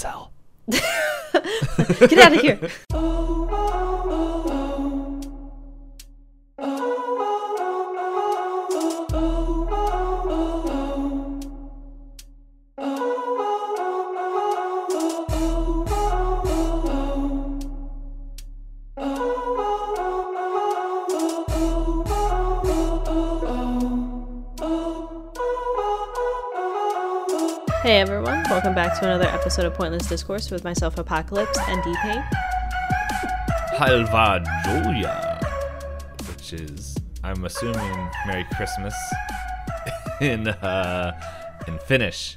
cell. Get out of here. back to another episode of Pointless Discourse with myself, Apocalypse, and D-Pain. Halva which is, I'm assuming, Merry Christmas in uh, in Finnish.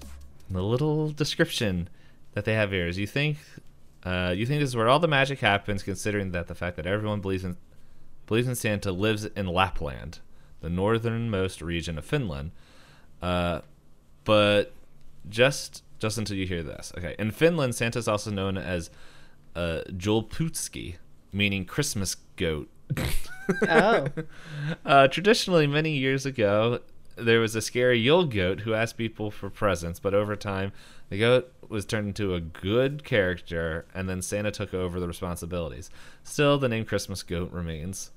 The little description that they have here is: you think, uh, you think this is where all the magic happens, considering that the fact that everyone believes in believes in Santa lives in Lapland, the northernmost region of Finland. Uh, but just just until you hear this. Okay. In Finland, Santa is also known as uh, Jolputski, meaning Christmas goat. Oh. Uh, traditionally, many years ago, there was a scary Yule goat who asked people for presents, but over time, the goat was turned into a good character, and then Santa took over the responsibilities. Still, the name Christmas goat remains.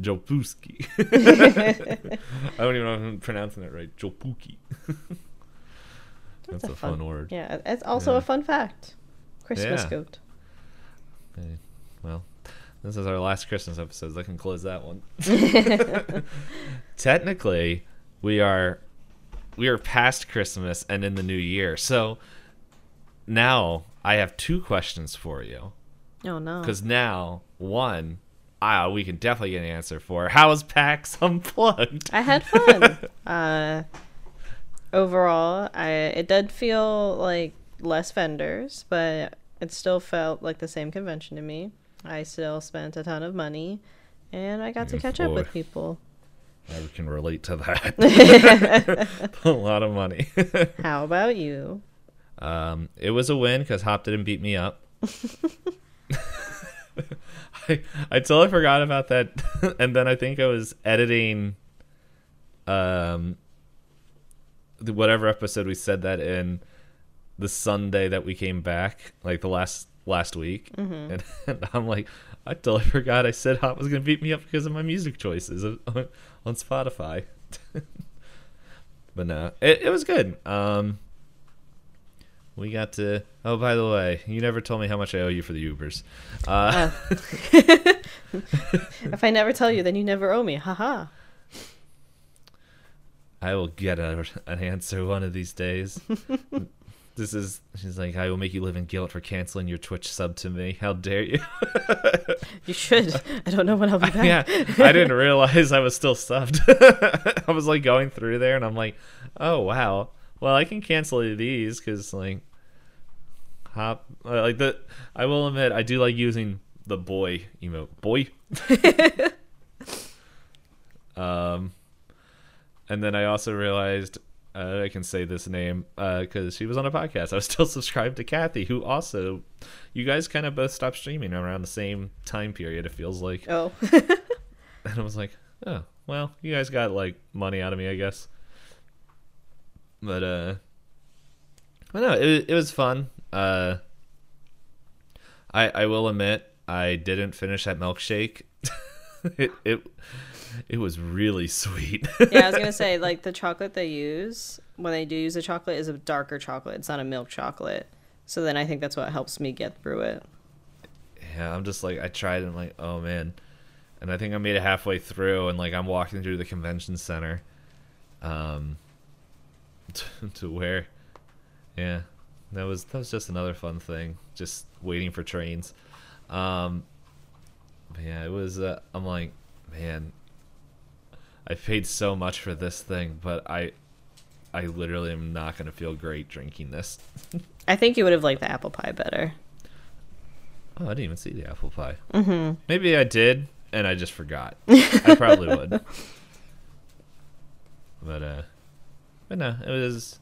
Jopuski. I don't even know if I'm pronouncing it right. Jopuki. That's, a, fun, word. Yeah, it's also Yeah. a fun fact. Christmas Yeah. goat. Okay, Well, this is our last Christmas episode. so I can close that one. Technically, we are we are past Christmas and in the new year. So now I have two questions for you. Oh no. Because now, one, ah, we can definitely get an answer for. How was PAX Unplugged? I had fun. uh, overall, I it did feel like less vendors, but it still felt like the same convention to me. I still spent a ton of money, and I got to catch up with people. I can relate to that. a lot of money. How about you? Um, it was a win because Hop didn't beat me up. I, I totally forgot about that, and then I think I was editing, um, the, whatever episode we said that in, the Sunday that we came back, like the last last week, and, and I'm like, I totally forgot I said Hop was gonna beat me up because of my music choices on, on Spotify. but no, it, it was good. Um, we got to. Oh, by the way, you never told me how much I owe you for the Ubers. Uh, If I never tell you, then you never owe me. Haha. I will get a, an answer one of these days. this is. She's like, I will make you live in guilt for canceling your Twitch sub to me. How dare you? You should. I don't know when I'll be back. yeah, I didn't realize I was still subbed. I was like going through there, and I'm like, oh wow. Well, I can cancel these because like, hop uh, like the. I will admit, I do like using the boy emote. Boy. um, and then I also realized. Uh, I can say this name because she was on a podcast. I was still subscribed to Kathy, who also, you guys kind of both stopped streaming around the same time period. It feels like. Oh. And I was like, oh, well, you guys got like money out of me, I guess. But uh but no, it it was fun. Uh I I will admit I didn't finish that milkshake. it it it was really sweet. yeah, I was gonna say like the chocolate they use when they do use the chocolate is a darker chocolate. It's not a milk chocolate. So then I think that's what helps me get through it. yeah, I'm just like I tried and I'm like, oh man. And I think I made it halfway through and like I'm walking through the convention center. Um to where yeah that was that was just another fun thing just waiting for trains. Um yeah it was uh, i'm like man i paid so much for this thing but i i literally am not going to feel great drinking this. I think you would have liked the apple pie better. oh i didn't even see the apple pie. Mm-hmm. maybe i did and i just forgot. I probably would. But uh but no it was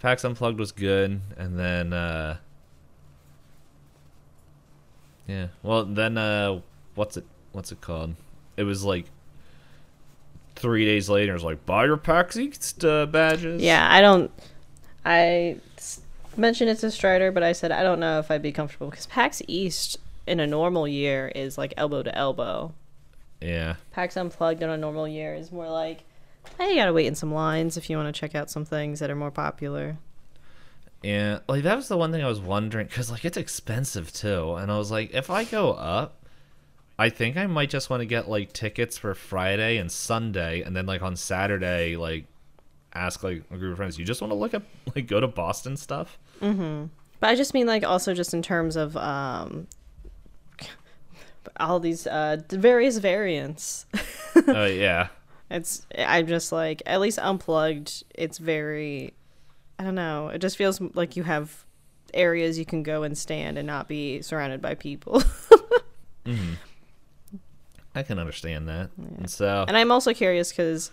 PAX Unplugged was good, and then uh yeah, well then uh what's it what's it called? It was like three days later. It was like buy your PAX East uh, badges. Yeah, I don't. I s- mentioned it to Strider, but I said I don't know if I'd be comfortable because PAX East in a normal year is like elbow to elbow. Yeah. PAX Unplugged in a normal year is more like, hey, you gotta wait in some lines if you want to check out some things that are more popular. Yeah, like that was the one thing I was wondering because like it's expensive too, and I was like, if I go up, I think I might just want to get like tickets for Friday and Sunday, and then like on Saturday, like ask like a group of friends, you just want to look up like go to Boston stuff. Mm-hmm. But I just mean like also just in terms of um, all these uh, various variants. Oh yeah, It's I'm just like at least unplugged. It's very, I don't know. It just feels like you have areas you can go and stand and not be surrounded by people. Mm-hmm. I can understand that. And so and I'm also curious because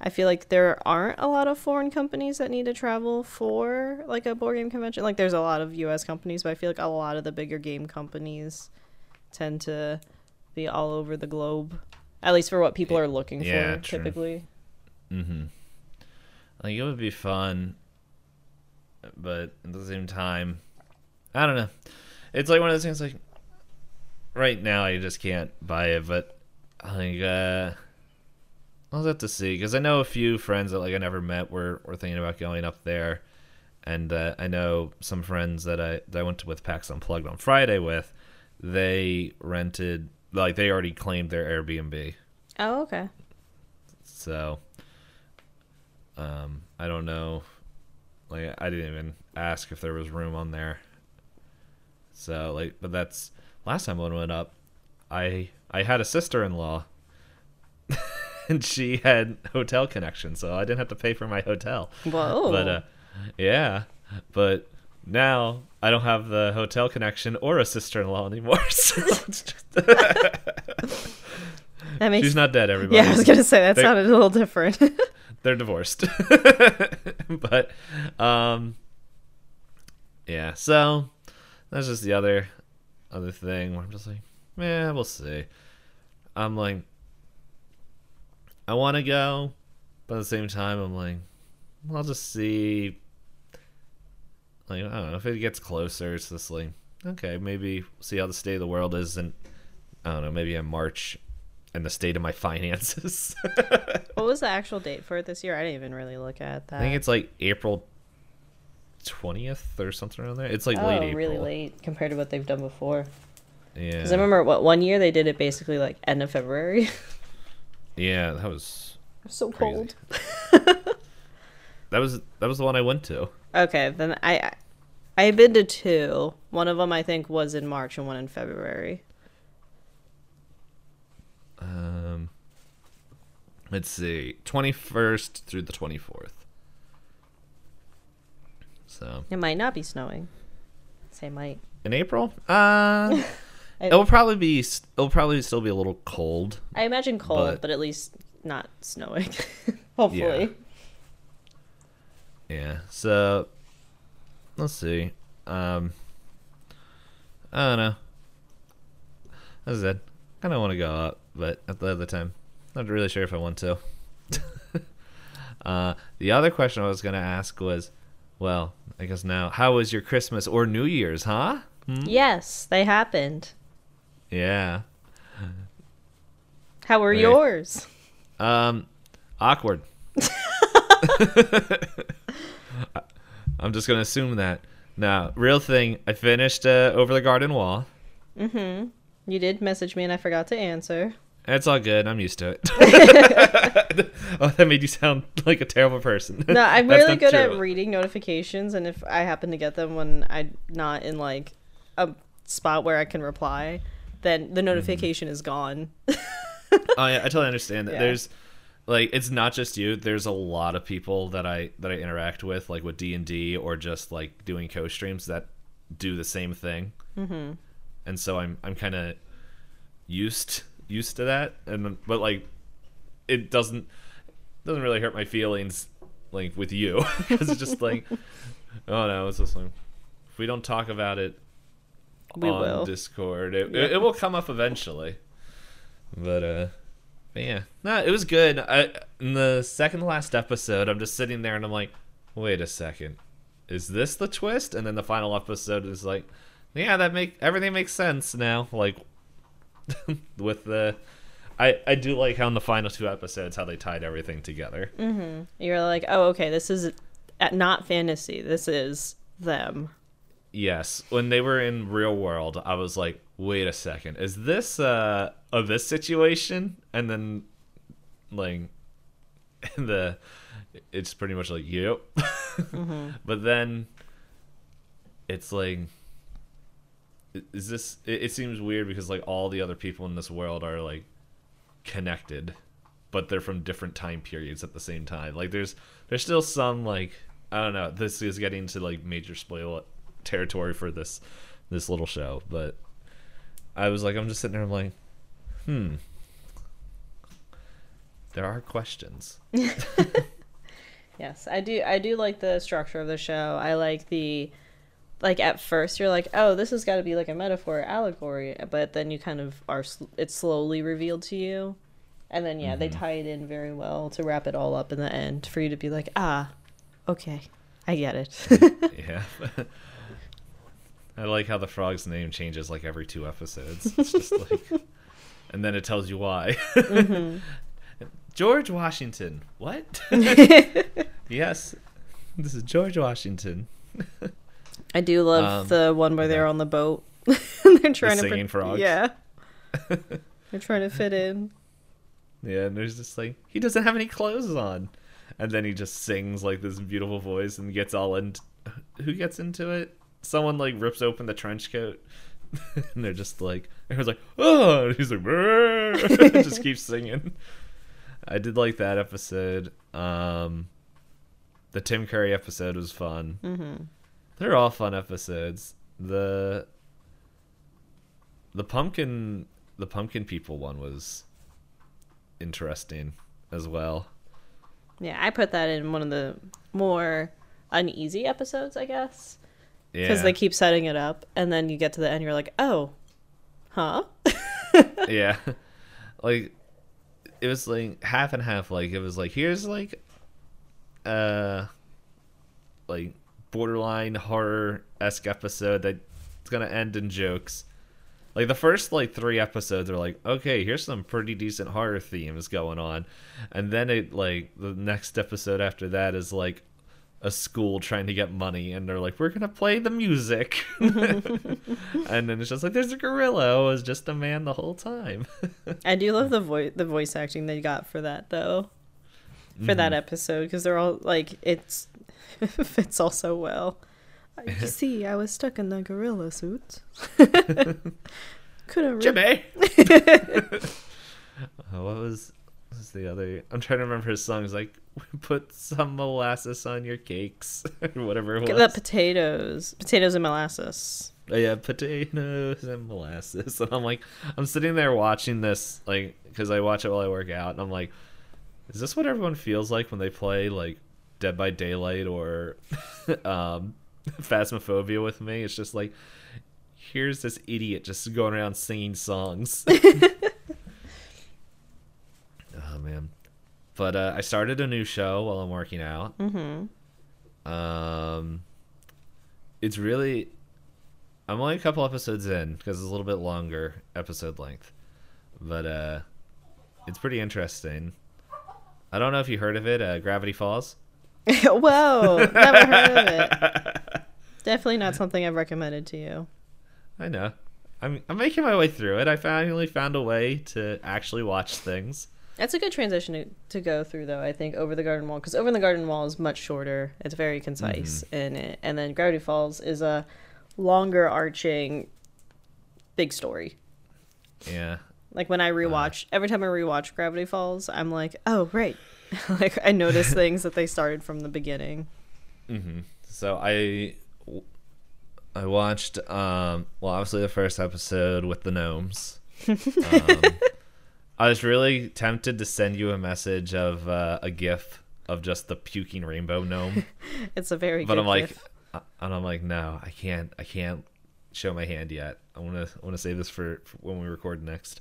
I feel like there aren't a lot of foreign companies that need to travel for like a board game convention. Like there's a lot of U.S. companies, but I feel like a lot of the bigger game companies tend to be all over the globe. At least for what people are looking Yeah, for, true. typically. Mm-hmm. Like it would be fun, but at the same time, I don't know. It's like one of those things. Like right now, I just can't buy it, but like uh, I'll have to see because I know a few friends that like I never met were were thinking about going up there, and uh, I know some friends that I that I went to with PAX Unplugged on Friday with. They rented like they already claimed their Airbnb. Oh, okay. So, um, I don't know. Like, I didn't even ask if there was room on there. So, like, but that's last time one went up. I I had a sister in law, and she had hotel connection, so I didn't have to pay for my hotel. Whoa. But uh, yeah, but now I don't have the hotel connection or a sister in law anymore. So just, that makes she's not dead. Everybody. Yeah, I was gonna say that They- sounded a little different. they're divorced. but um yeah, so that's just the other other thing where I'm just like, yeah, we'll see. I'm like I want to go, but at the same time I'm like I'll just see like I don't know if it gets closer it's just like okay, maybe see how the state of the world is and I don't know, maybe in March and the state of my finances. what was the actual date for it this year? I didn't even really look at that. I think it's like April twentieth or something around there. It's like oh, late April. really late compared to what they've done before. Yeah. Because I remember what one year they did it basically like end of February. Yeah, that was so Crazy. cold. that was that was the one I went to. Okay, then I I- I've been to two. One of them I think was in March and one in February. Um, let's see, twenty first through the twenty fourth. So It might not be snowing. Say might. in April, uh, it'll probably be it'll probably still be a little cold. I imagine cold, but- but, at least not snowing. Hopefully. Yeah. So let's see. Um, I don't know. As I said, I kind of want to go up, but at the other time, not really sure if I want to. uh, the other question I was gonna ask was, well, I guess now, how was your Christmas or New Year's, huh? Hmm? Yes, they happened. Yeah. How were yours? Um, awkward. I'm just gonna assume that. Now, real thing. I finished uh, over the garden wall. Mm-hmm. You did message me and I forgot to answer. It's all good. I'm used to it. oh, that made you sound like a terrible person. No, I'm really good true. at reading notifications, and if I happen to get them when I'm not in like a spot where I can reply, then Mm-hmm. the notification is gone. oh yeah, I totally understand that. Yeah. There's like it's not just you. There's a lot of people that I that I interact with, like with D and D or just like doing co-streams that do the same thing. Mm-hmm. And so I'm I'm kind of used used to that, and but like it doesn't doesn't really hurt my feelings like with you because it's just like oh no, it's just like if we don't talk about it We on will. Discord. It, Yeah. it, it will come up eventually. But uh but yeah. No, it was good. I in the second to last episode, I'm just sitting there and I'm like, wait a second. is this the twist? And then the final episode is like, yeah, that make everything makes sense now. Like with the, I I do like how in the final two episodes how they tied everything together. Mm. You're like, oh, okay, this is not fantasy. This is them. Yes, when they were in real world, I was like, wait a second, is this uh of this situation? And then like the it's pretty much like yep. But then it's like is this it, it seems weird because like all the other people in this world are like connected but they're from different time periods at the same time like there's there's still some like i don't know this is getting to like major spoil territory for this this little show but i was like i'm just sitting there I'm like hmm there are questions Yes, I do. I do like the structure of the show. I like the, like at first you're like, oh, this has got to be like a metaphor, allegory, but then you kind of are. sl- It's slowly revealed to you, and then yeah, they tie it in very well to wrap it all up in the end for you to be like, ah, okay, I get it. yeah i like how the frog's name changes like every two episodes. It's just like and then it tells you why. George washington. What? Yes. This is george washington. I do love Um, the one where they're on the boat. they're trying to singing frogs? Yeah, they're trying to fit in. yeah and there's just like he doesn't have any clothes on. And then he just sings like this beautiful voice and gets all in who gets into it someone like rips open the trench coat and they're just like everyone's like oh and he's like just keeps singing. I did like that episode. Um the tim curry episode was fun. Mm-hmm. they're all fun episodes. The the pumpkin the pumpkin people one was interesting as well. Yeah, I put that in one of the more uneasy episodes, I guess, yeah because they keep setting it up, and then you get to the end, you're like, oh, huh? yeah. Like it was like half and half like it was like here's like uh like borderline horror esque episode that's gonna end in jokes. Like the first like three episodes are like okay here's some pretty decent horror themes going on. And then it like the next episode after that is like a school trying to get money and they're like we're gonna play the music and then it's just like there's a gorilla it was just a man the whole time I do love the voice the voice acting they got for that though, for that episode because they're all like it's fits all so well. You see, I was stuck in the gorilla suit. Couldn't re- Jimmy. Uh, what was what was the other? I'm trying to remember his song. It's like put some molasses on your cakes or whatever it Get was. the potatoes, potatoes and molasses. Oh, yeah, potatoes and molasses. And I'm like, I'm sitting there watching this like because I watch it while I work out, and I'm like, is this what everyone feels like when they play like Dead by Daylight or um, Phasmophobia with me? It's just like. Here's this idiot just going around singing songs. Oh man. But uh, I started a new show while I'm working out. Mm-hmm. Um, it's really, I'm only a couple episodes in because it's a little bit longer episode length, but uh, it's pretty interesting. I don't know if you heard of it, uh, Gravity Falls. Whoa, never heard of it. Definitely not something I've recommended to you. I know. I'm I'm making my way through it. I finally found a way to actually watch things. That's a good transition to, to go through, though. I think over the Garden Wall, because over the Garden Wall is much shorter. It's very concise in it, and then Gravity Falls is a longer arching, big story. Yeah. Like when I rewatch, every time I rewatch Gravity Falls, I'm like, oh right, like I notice things that they started from the beginning. hmm So I I watched um well obviously the first episode with the gnomes. Um, I was really tempted to send you a message of uh, a gif of just the puking rainbow gnome, It's a very. but good I'm like gif. uh, and I'm like no, I can't I can't show my hand yet. I want to I want to save this for, for when we record next.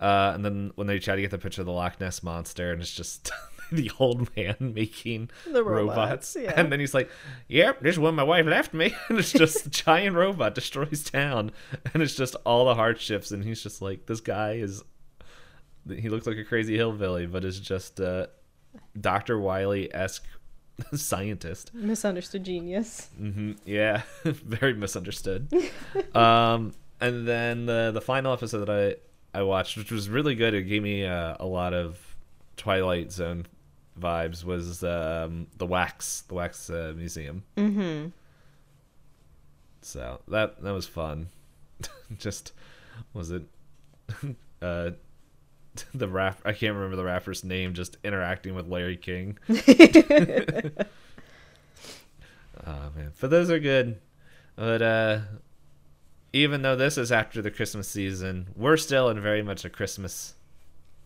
Uh, and then when they try to get the picture of the Loch Ness monster, and it's just the old man making The robots, robots, yeah. and then he's like, "Yep, this is when my wife left me," and it's just a giant robot destroys town, and it's just all the hardships, and he's just like, "This guy is." He looks like a crazy hillbilly, but is just uh, Doctor Wily esque scientist. Misunderstood genius. hmm Yeah, very misunderstood. um, and then the the final episode that I I watched, which was really good, it gave me uh, a lot of Twilight Zone vibes. Was um, the Wax the Wax uh, Museum. Mm-hmm. So that that was fun. Just was it uh the rap I can't remember the rapper's name just interacting with Larry King. oh man. But those are good. But uh even though this is after the Christmas season, we're still in very much a Christmas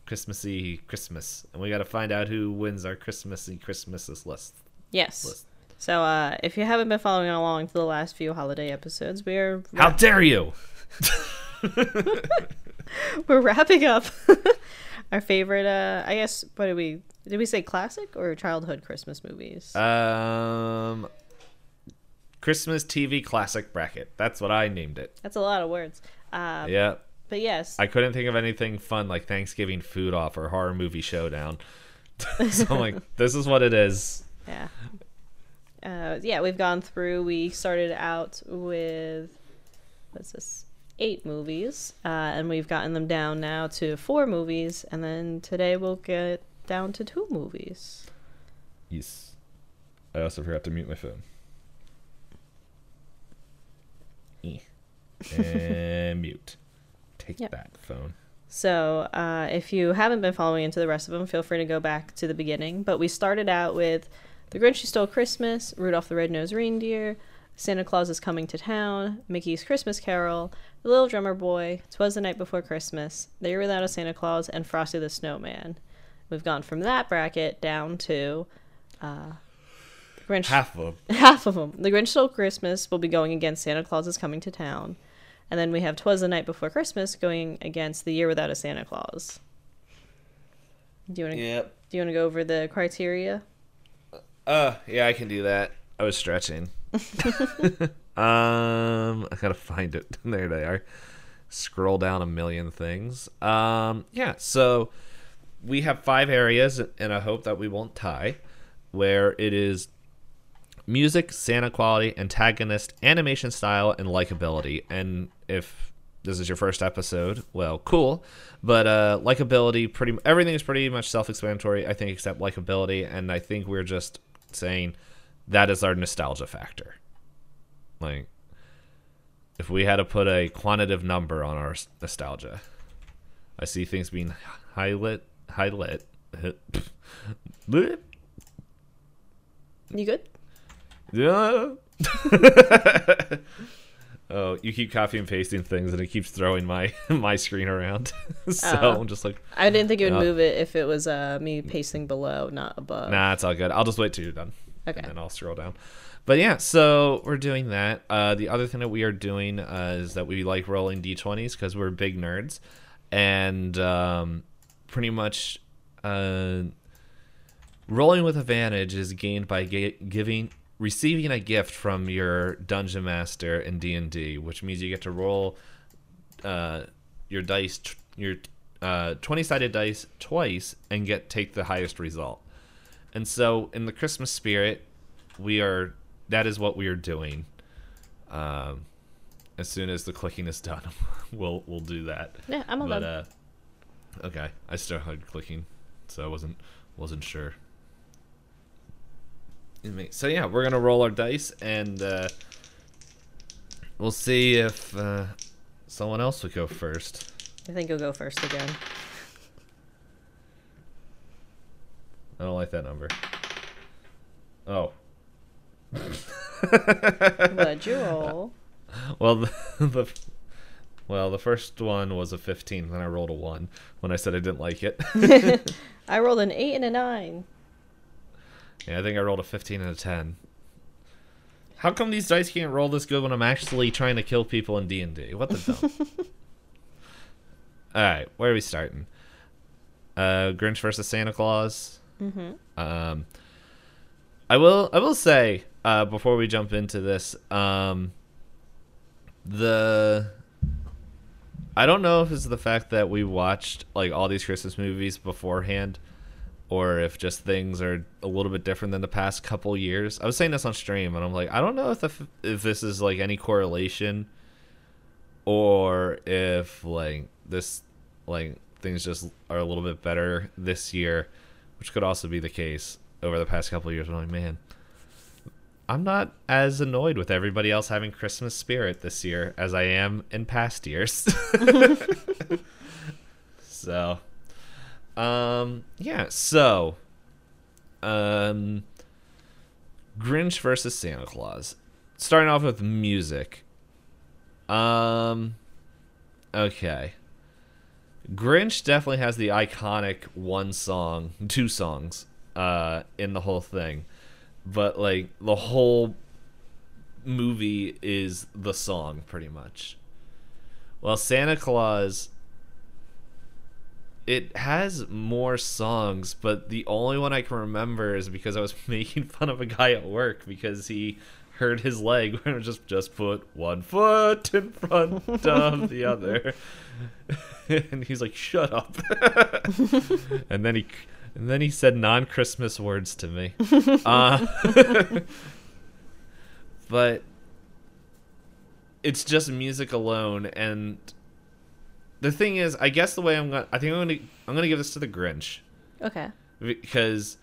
Christmassy Christmas. And we gotta find out who wins our Christmassy Christmases list. Yes. List. So, uh, if you haven't been following along to the last few holiday episodes, we're How dare you! we're wrapping up our favorite. Uh, I guess what did we did we say classic or childhood Christmas movies? Um, Christmas TV classic bracket. That's what I named it. That's a lot of words. Um, Yeah, But yes, I couldn't think of anything fun like Thanksgiving food off or horror movie showdown. so I'm like, this is what it is. yeah, uh, yeah. We've gone through. We started out with what's this? Eight movies, uh, and we've gotten them down now to four movies, and then today we'll get down to two movies. Yes. I also forgot to mute my phone. Eh. and mute. Take Yep. that phone. So, uh, if you haven't been following into the rest of them, feel free to go back to the beginning. But we started out with The Grinch Who Stole Christmas, Rudolph the Red-Nosed Reindeer, Santa Claus is Coming to Town, Mickey's Christmas Carol, The Little Drummer Boy, Twas the Night Before Christmas, The Year Without a Santa Claus, and Frosty the Snowman. We've gone from that bracket down to uh, Grinch Half of them. half of them. The Grinch Stole Christmas will be going against Santa Claus is Coming to Town. And then we have Twas the Night Before Christmas going against The Year Without a Santa Claus. Do you want to Yep. do you want to go over the criteria? Uh, yeah, I can do that. I was stretching. um, I gotta find it. There they are. Scroll down a million things. Um, yeah. So we have five areas, and I hope that we won't tie. Where it is music, Santa quality, antagonist, animation style, and likability. And if this is your first episode, well, cool. But uh, likability, pretty everything is pretty much self-explanatory, I think, except likability. And I think we're just saying that is our nostalgia factor. Like, if we had to put a quantitative number on our nostalgia, I see things being high lit, high lit. lit. You good? Yeah. oh, you keep copy and pasting things, and it keeps throwing my my screen around. so Oh. I'm just like, I didn't think it would Yeah. move it if it was uh, me pasting below, not above. nah, it's all good. I'll just wait till you're done, Okay. and then I'll scroll down. But yeah, so we're doing that. Uh, the other thing that we are doing uh, is that we like rolling d20s because we're big nerds, and um, pretty much uh, rolling with advantage is gained by ga- giving receiving a gift from your dungeon master in D&D, which means you get to roll uh, your dice your uh, 20-sided dice twice and get take the highest result. And so in the Christmas spirit, we are that is what we are doing. Um, as soon as the clicking is done, we'll we'll do that. Yeah, I'm all But uh, okay, I started clicking, so I wasn't wasn't sure. So yeah, we're gonna roll our dice, and uh, we'll see if uh, someone else will go first. I think you'll go first again. I don't like that number. Oh, What'd you roll? well the, the well the first one was a 15, then I rolled a one when I said I didn't like it. I rolled an eight and a nine. Yeah, I think I rolled a 15 and a 10. How come these dice can't roll this good when I'm actually trying to kill people in D&D? What the dump? All right, where are we starting? Uh, Grinch versus Santa Claus. Mm-hmm. Um, I will. I will say uh, before we jump into this, um, the I don't know if it's the fact that we watched like all these Christmas movies beforehand, or if just things are a little bit different than the past couple years. I was saying this on stream, and I'm like, I don't know if the, if this is like any correlation, or if like this like things just are a little bit better this year, which could also be the case over the past couple years. I'm like, man, I'm not as annoyed with everybody else having Christmas spirit this year as I am in past years. so, um, yeah. So, um, Grinch versus Santa Claus. Starting off with music. Um, okay. Grinch definitely has the iconic one song, two songs, uh, in the whole thing. But like the whole movie is the song pretty much. Well, Santa Claus it has more songs, but the only one I can remember is because I was making fun of a guy at work because he hurt his leg when I just just put one foot in front of the other. and he's like, "Shut up." and then he and then he said non-Christmas words to me. Uh, but it's just music alone and the thing is, I guess the way I'm going to I think I'm going to I'm going to give this to the Grinch Okay. because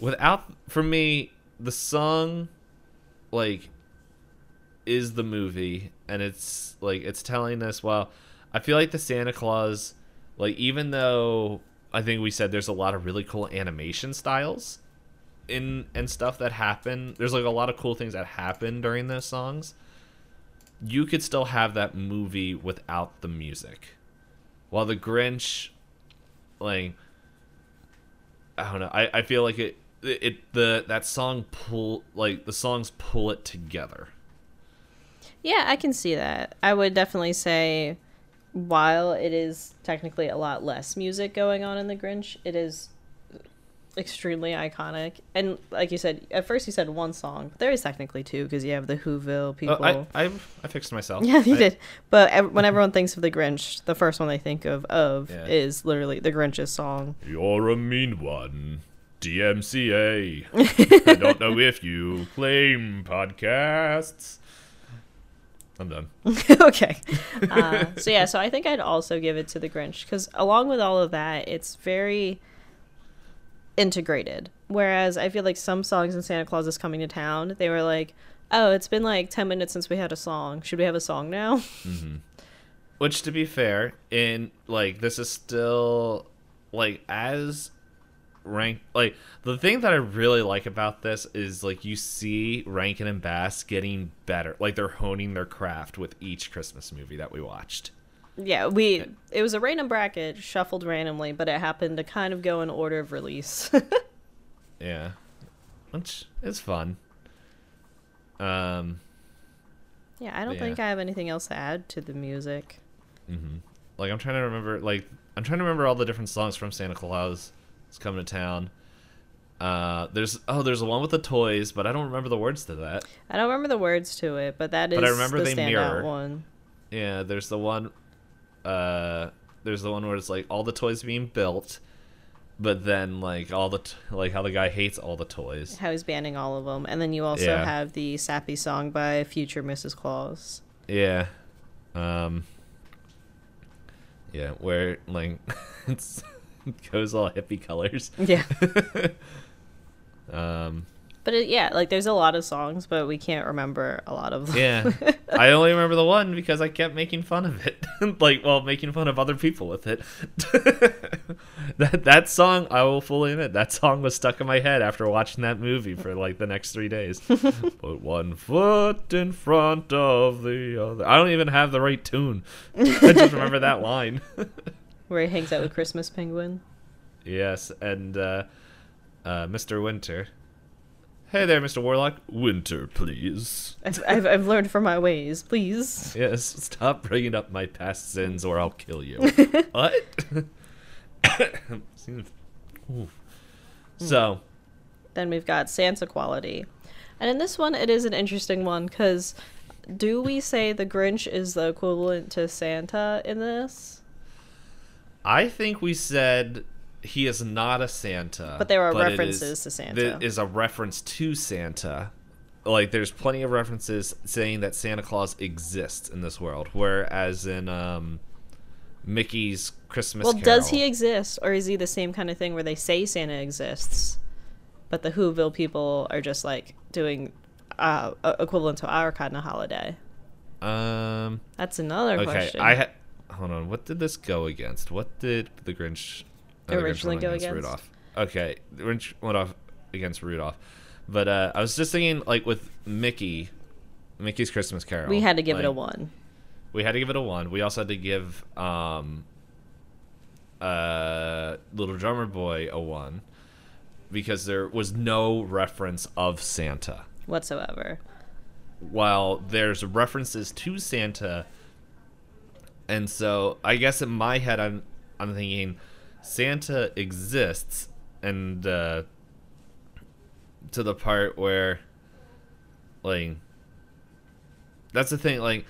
without for me the song like is the movie and it's like it's telling us well i feel like the santa claus like even though i think we said there's a lot of really cool animation styles in and stuff that happen there's like a lot of cool things that happen during those songs you could still have that movie without the music while the grinch like I don't know. I, I feel like it it the that song pull like the songs pull it together. Yeah, I can see that. I would definitely say, while it is technically a lot less music going on in The Grinch, it is extremely iconic. And like you said, at first you said one song, but there is technically two because you have the Whoville people. Oh, I, I I fixed myself. yeah, you I- did. But ev- when everyone thinks of The Grinch, the first one they think of of Yeah. is literally The Grinch's song. You're a mean one. DMCA. I don't know if you claim podcasts. I'm done. okay. Uh, so yeah, so I think I'd also give it to the Grinch because along with all of that, it's very integrated. Whereas I feel like some songs in Santa Claus is Coming to Town, they were like, "Oh, it's been like ten minutes since we had a song. Should we have a song now?" Which, to be fair, in like this is still like as rank like the thing that I really like about this is like you see Rankin and Bass getting better, like they're honing their craft with each Christmas movie that we watched. yeah, we it was a random bracket shuffled randomly, but it happened to kind of go in order of release. Yeah, which is fun. Um, yeah, I don't Yeah. think I have anything else to add to the music. like I'm trying to remember, like I'm trying to remember all the different songs from Santa Claus coming to town. Uh, there's oh, there's the one with the toys, but I don't remember the words to that. I don't remember the words to it, but that is But I remember the they mirror. one. Yeah, there's the one. Uh, there's the one where it's like all the toys being built, but then like all the t- like how the guy hates all the toys. how he's banning all of them. And then you also Yeah. have the sappy song by future Mrs. Claus. Yeah, um, yeah, where like it's it goes all hippie colors. Yeah. Um, but it, yeah, like there's a lot of songs, but we can't remember a lot of them. yeah, I only remember the one because I kept making fun of it, like well, making fun of other people with it. that that song, I will fully admit, that song was stuck in my head after watching that movie for like the next three days. Put one foot in front of the other. I don't even have the right tune. I just remember that line. Where he hangs out with Christmas Penguin. yes, and uh, uh, Mr. Winter. Hey there, Mr. Warlock. Winter, please. I've, I've, I've learned from my ways. Please. Yes, stop bringing up my past sins or I'll kill you. what? So Then we've got Santa quality. And in this one, it is an interesting one because do we say the Grinch is the equivalent to Santa in this? I think we said he is not a Santa. But there are it references to Santa. There is a reference to Santa. Like there's plenty of references saying that Santa Claus exists in this world, whereas in um, Mickey's Christmas Well, Carol, does he exist, or is he the same kind of thing where they say Santa exists, but the Whoville people are just like doing uh, equivalent to our kind of holiday? Um. That's another Okay, question. I ha- hold on. What did this go against? What did the Grinch uh, Grinch Originally went go against? Rudolph? Okay, the Grinch went off against Rudolph, but uh, I was just thinking like with Mickey, Mickey's Christmas Carol. we had to give it a one. We had to give it a one. We also had to give um, uh, Little Drummer Boy a one because there was no reference of Santa. whatsoever. While there's references to Santa, and so I guess in my head I'm I'm thinking Santa exists, and uh, to the part where like that's the thing like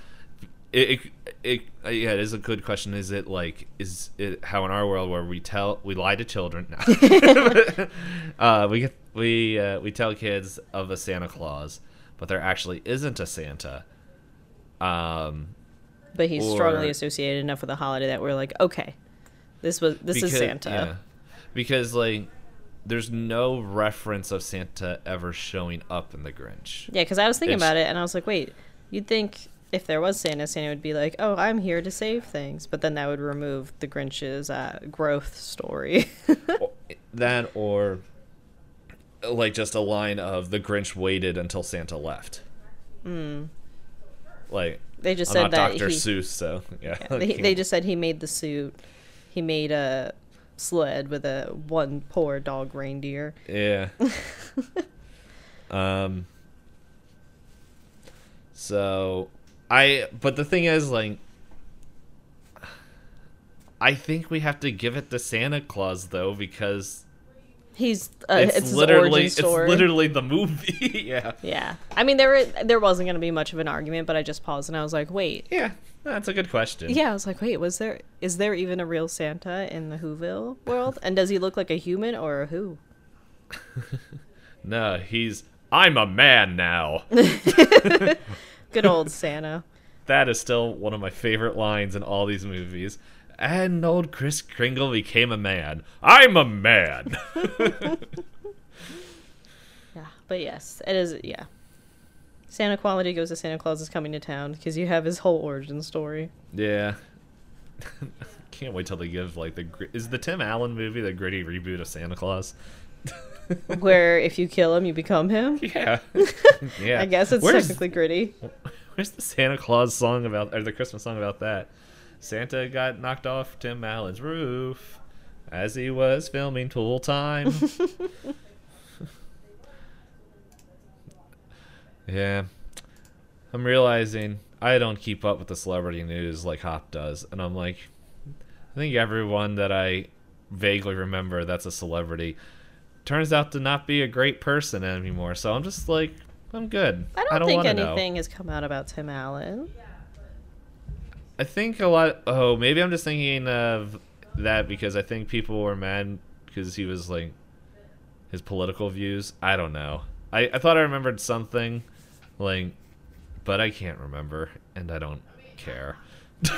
it, it, it uh, yeah it is a good question. Is it like is it how in our world where we tell we lie to children? Uh we get we uh, we tell kids of a santa claus but there actually isn't a santa. Um But he's strongly associated enough with the holiday that we're like, okay, this was this is Santa. yeah. because like there's no reference of santa ever showing up in the grinch Yeah, because I was thinking It's- about it and I was like, wait, you'd think if there was Santa, Santa would be like, oh, I'm here to save things. But then that would remove the Grinch's uh, growth story. Or- that or like just a line of the Grinch waited until Santa left. Like they just I'm said that Dr. he, Seuss, so yeah. yeah, they, they just said he made the suit. He made a sled with a one poor dog reindeer. yeah. um. So I, but the thing is, like, I think we have to give it to Santa Claus though because He's uh, it's, it's, literally it's literally the movie. yeah. yeah. I mean, there were, there wasn't going to be much of an argument, but I just paused and I was like, wait. Yeah, that's a good question. Yeah, I was like, wait, was there is there even a real Santa in the Whoville world? And does he look like a human or a who? No, he's I'm a man now. Good old Santa. that is still one of my favorite lines in all these movies. And old Kris Kringle became a man. I'm a man. Yeah, but yes, it is. Yeah, Santa quality goes to Santa Claus is coming to town because you have his whole origin story. yeah. Can't wait till they give like the is the Tim Allen movie the gritty reboot of Santa Claus. Where if you kill him, you become him. Yeah, yeah. I guess it's where's, technically gritty. Where's the Santa Claus song about or the Christmas song about that? Santa got knocked off Tim Allen's roof as he was filming Tool Time. yeah. I'm realizing I don't keep up with the celebrity news like Hop does, and I'm like I think everyone that I vaguely remember that's a celebrity turns out to not be a great person anymore. So I'm just like I'm good. I don't, think wanna know. anything has come out about Tim Allen. I think a lot. Oh, maybe I'm just thinking of that because I think people were mad because he was like his political views. I don't know. I, I thought I remembered something, like, but I can't remember, and I don't care.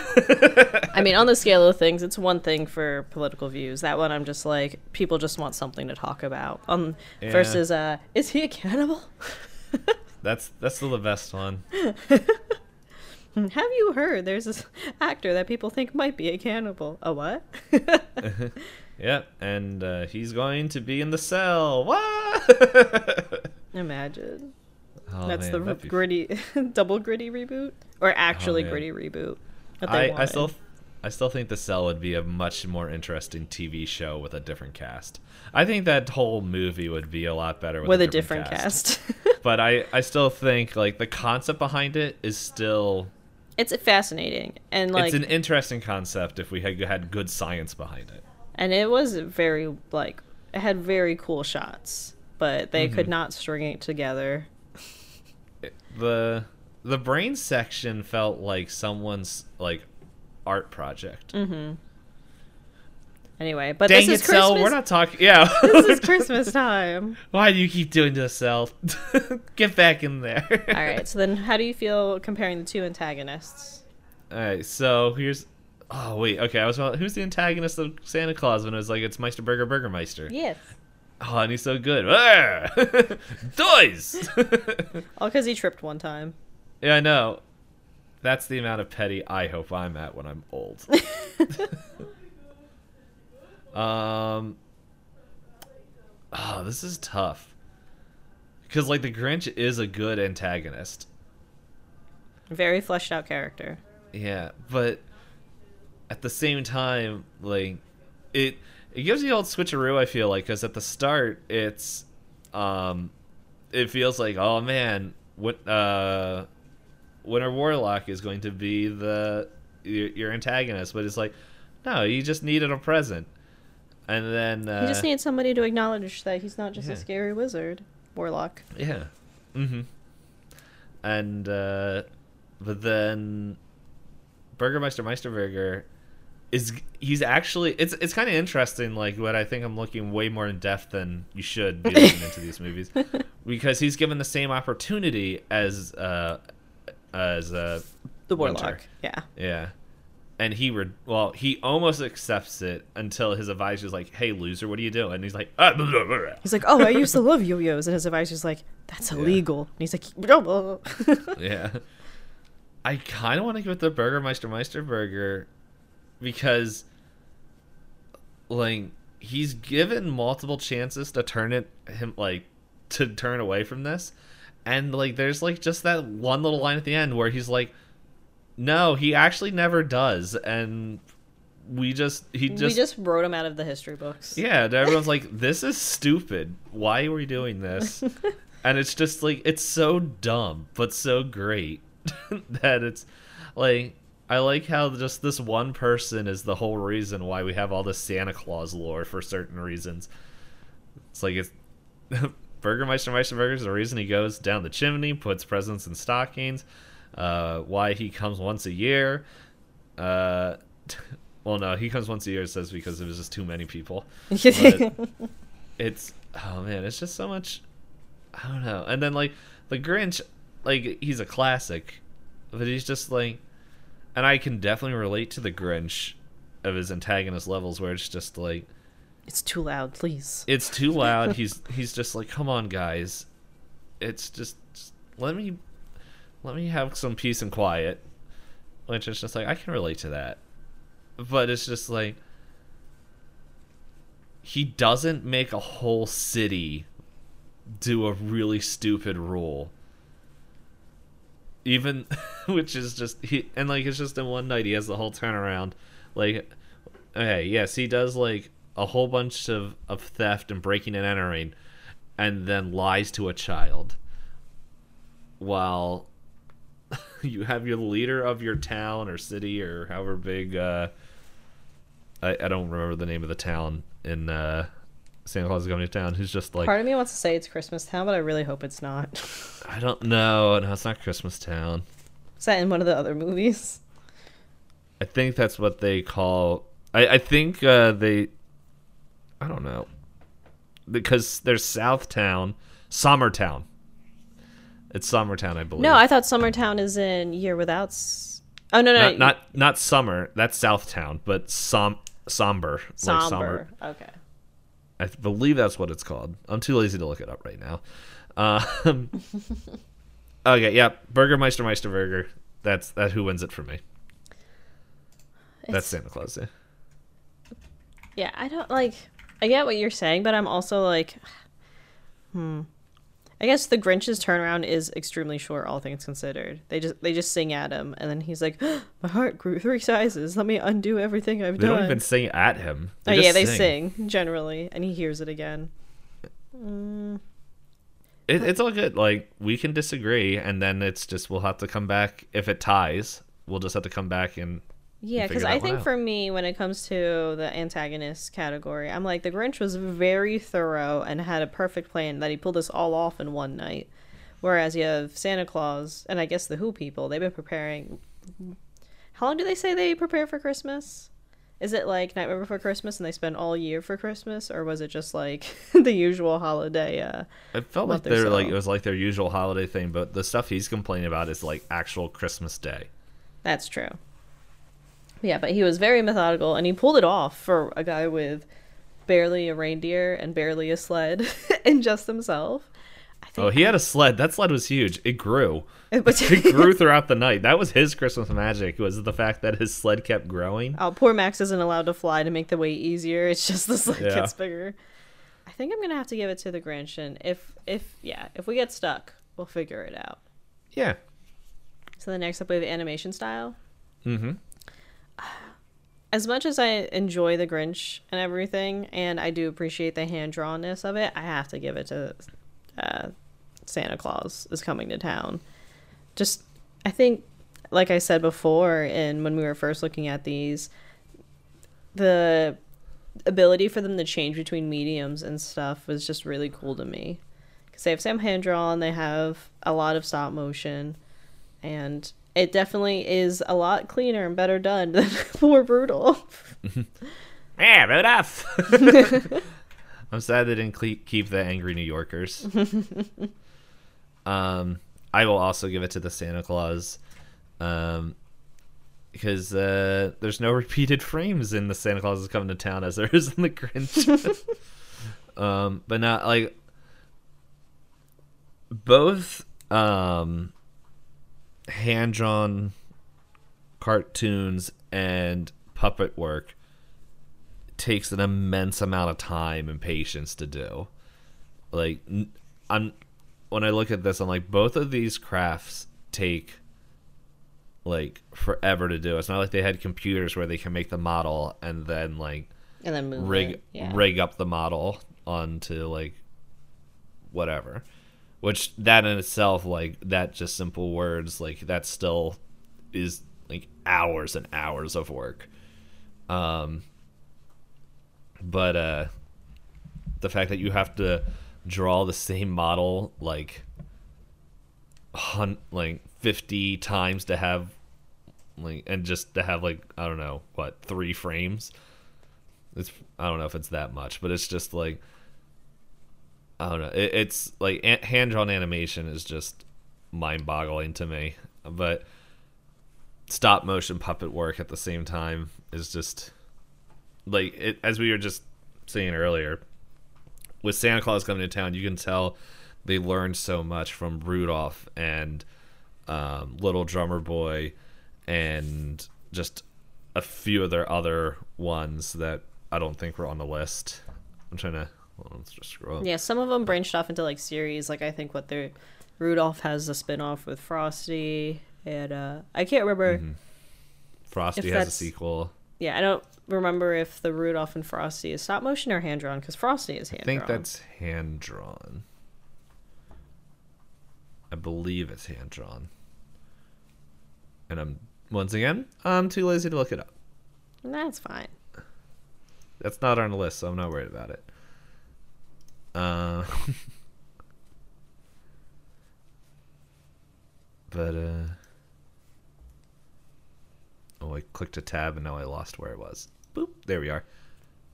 I mean, on the scale of things, it's one thing for political views. That one, I'm just like, people just want something to talk about. Um, Yeah. versus, uh, is he a cannibal? That's that's still the best one. Have you heard there's this actor that people think might be a cannibal? A what? Yep, and uh, he's going to be in the cell. What? Imagine. Oh, That's man, the be- gritty, double gritty reboot, or actually man. gritty reboot. I, I still I still think the cell would be a much more interesting TV show with a different cast. I think that whole movie would be a lot better with, with a, a different cast. but I I still think like the concept behind it is still it's fascinating and like, it's an interesting concept if we had had good science behind it. and it was very like it had very cool shots, but they Mm-hmm. could not string it together. the the brain section felt like someone's like art project. Anyway, but Dang this it, is Cell, Christmas. we're not talking. Yeah. this is Christmas time. Why do you keep doing this, Cell? Get back in there. All right. So then, how do you feel comparing the two antagonists? All right. So here's. Oh wait. Okay. I was. Who's the antagonist of Santa Claus? When it was like it's Meisterburger Burgermeister. Yes. Oh, and he's so good. Ah! Dies. All because he tripped one time. yeah, I know. That's the amount of petty I hope I'm at when I'm old. Um. Oh, this is tough. Because like the Grinch is a good antagonist. Very fleshed out character. Yeah, but at the same time, like it it gives you the old switcheroo. I feel like because at the start, it's um, it feels like oh man, what uh, Winter Warlock is going to be the your, your antagonist, but it's like no, you just needed a present, and then uh, He just needs somebody to acknowledge that he's not just yeah. a scary wizard, warlock. Yeah. Mm-hmm. And uh but then Burgermeister Meisterburger is he's actually it's it's kind of interesting like what I think I'm looking way more in depth than you should be looking into these movies because he's given the same opportunity as uh as uh The Winter. warlock. Yeah. yeah. And he re- well, he almost accepts it until his advisor's like, "Hey, loser, what are you doing?" And he's like, ah, blah, blah, blah, blah." He's like, oh, I used to love yo-yos, and his advisor's like, that's illegal. And he's like. Yeah. I kind of want to give it the Burgermeister Meisterburger because, like, he's given multiple chances to turn it him like to turn away from this, and like, there's like just that one little line at the end where he's like, "No, he actually never does," and we just he just we just wrote him out of the history books. yeah, and everyone's like, "This is stupid. Why are we doing this?" and it's just like it's so dumb, but so great that it's like I like how just this one person is the whole reason why we have all this Santa Claus lore for certain reasons. It's like it's Burgermeister Meisterburger is the reason he goes down the chimney, puts presents in stockings, uh, why he comes once a year. Uh, well, no, he comes once a year. It says because it was just too many people. It's oh man, it's just so much. I don't know. And then like the Grinch, like he's a classic, but he's just like, and I can definitely relate to the Grinch of his antagonist levels, where it's just like it's too loud, please. it's too loud. he's he's just like, come on, guys, it's just, just let me let me have some peace and quiet. Which is just like I can relate to that, but it's just like he doesn't make a whole city do a really stupid rule. Even which is just he and like it's just in one night he has the whole turnaround. Like okay, yes, he does like a whole bunch of, of theft and breaking and entering and then lies to a child. While you have your leader of your town or city or however big uh I, I don't remember the name of the town in uh Santa Claus is coming to town who's just like Part of me wants to say it's Christmas Town, but I really hope it's not. I don't know. No, it's not Christmas Town. Is that in one of the other movies? I think that's what they call. I, I think uh, they. I don't know. Because there's Southtown, Summertown. It's Summertown, I believe. No, I thought Summertown is in Year Without. S- oh no, no, not not not summer. That's Southtown, but som somber. somber. Like somber. Okay. I believe that's what it's called. I'm too lazy to look it up right now. Um, okay, yeah, Burgermeister Meisterburger. That's that who wins it for me. That's Santa Claus. Yeah. Yeah, I don't like. I get what you're saying, but I'm also like, hmm. I guess the Grinch's turnaround is extremely short, all things considered. They just they just sing at him, and then he's like, "My heart grew three sizes. Let me undo everything I've They done." They don't even sing at him. oh just yeah, they sing. generally, and he hears it again. It, it's all good. Like we can disagree, and then it's just we'll have to come back if it ties. We'll just have to come back and Yeah, because I think for me, when it comes to the antagonist category, I'm like the Grinch was very thorough and had a perfect plan that he pulled this all off in one night. Whereas you have Santa Claus and I guess the Who people, they've been preparing. How long do they say they prepare for Christmas? Is it like Nightmare Before Christmas and they spend all year for Christmas, or was it just like the usual holiday? Uh, It felt like they're they're like it was like their usual holiday thing, but the stuff he's complaining about is like actual Christmas Day. That's true. Yeah, but he was very methodical and he pulled it off for a guy with barely a reindeer and barely a sled and just himself. I think Oh, he had a sled. That sled was huge. It grew. It grew throughout the night. That was his Christmas magic. Was the fact that his sled kept growing. Oh, poor Max isn't allowed to fly to make the way easier. It's just the sled Yeah. gets bigger. I think I'm gonna have to give it to the Grinch, and if if yeah, if we get stuck, we'll figure it out. Yeah. So the next up we have animation style. Mm-hmm. As much as I enjoy the Grinch and everything, and I do appreciate the hand drawnness of it, I have to give it to uh, Santa Claus is coming to town. Just, I think, like I said before, and when we were first looking at these, the ability for them to change between mediums and stuff was just really cool to me. Because they have Sam hand drawn, they have a lot of stop motion, and it definitely is a lot cleaner and better done than poor Brutal. Yeah, Rudolph. I'm sad they didn't cle- keep the angry New Yorkers. um, I will also give it to the Santa Claus, um, because uh, there's no repeated frames in the Santa Claus is coming to town as there is in the Grinch. um, but not like both um, hand drawn cartoons and puppet work takes an immense amount of time and patience to do. Like I'm when I look at this, I'm like both of these crafts take like forever to do. It's not like they had computers where they can make the model and then like and then move rig. Yeah. rig up the model onto like whatever. Which that in itself, like that just simple words, like that still is like hours and hours of work. Um but uh the fact that you have to draw the same model like hun- like 50 times to have like and just to have like I don't know what three frames it's I don't know if it's that much but it's just like I don't know it, it's like hand drawn animation is just mind boggling to me but stop motion puppet work at the same time is just like it as we were just saying earlier with Santa Claus coming to town, you can tell they learned so much from Rudolph and um, Little Drummer Boy and just a few of their other ones that I don't think were on the list. I'm trying to on, let's just scroll. Yeah, some of them branched off into like series. Like I think what they're Rudolph has a spin off with Frosty, and uh, I can't remember. Mm-hmm. Frosty has a sequel. Yeah, I don't remember if the Rudolph and Frosty is stop motion or hand drawn because Frosty is hand drawn. I think that's hand drawn. I believe it's hand drawn. And I'm once again, I'm too lazy to look it up. that's fine. That's not on the list, so I'm not worried about it. Uh, but uh, oh, I clicked a tab and now I lost where it was. Boop, there we are.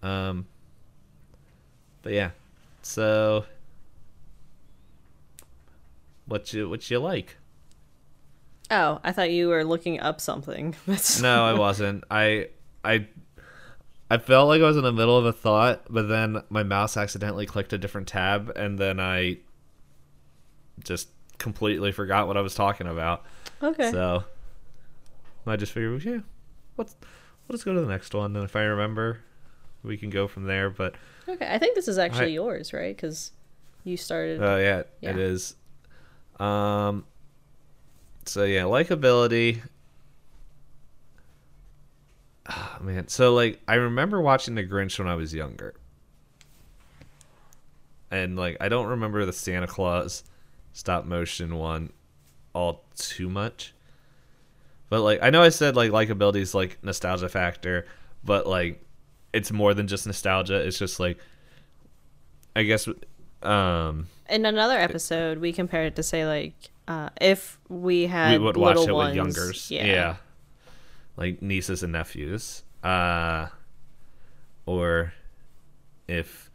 Um, but yeah, so what you what you like? Oh, I thought you were looking up something. No, I wasn't. I I I felt like I was in the middle of a thought, but then my mouse accidentally clicked a different tab and then I just completely forgot what I was talking about. okay. So I just figured, yeah, let's let's go to the next one, and if I remember, we can go from there. But Okay, I think this is actually I- yours, right? Because you started. Oh yeah, Yeah. it is. Um. So yeah, likability. Ah, man, so like I remember watching The Grinch when I was younger, and like I don't remember the Santa Claus stop motion one all too much, But like I know I said like likability is like nostalgia factor, but like it's more than just nostalgia. It's just like I guess um In another episode, we compared it to say like uh, if we had we would watch it ones, with youngers. Yeah. Like nieces and nephews. Uh or if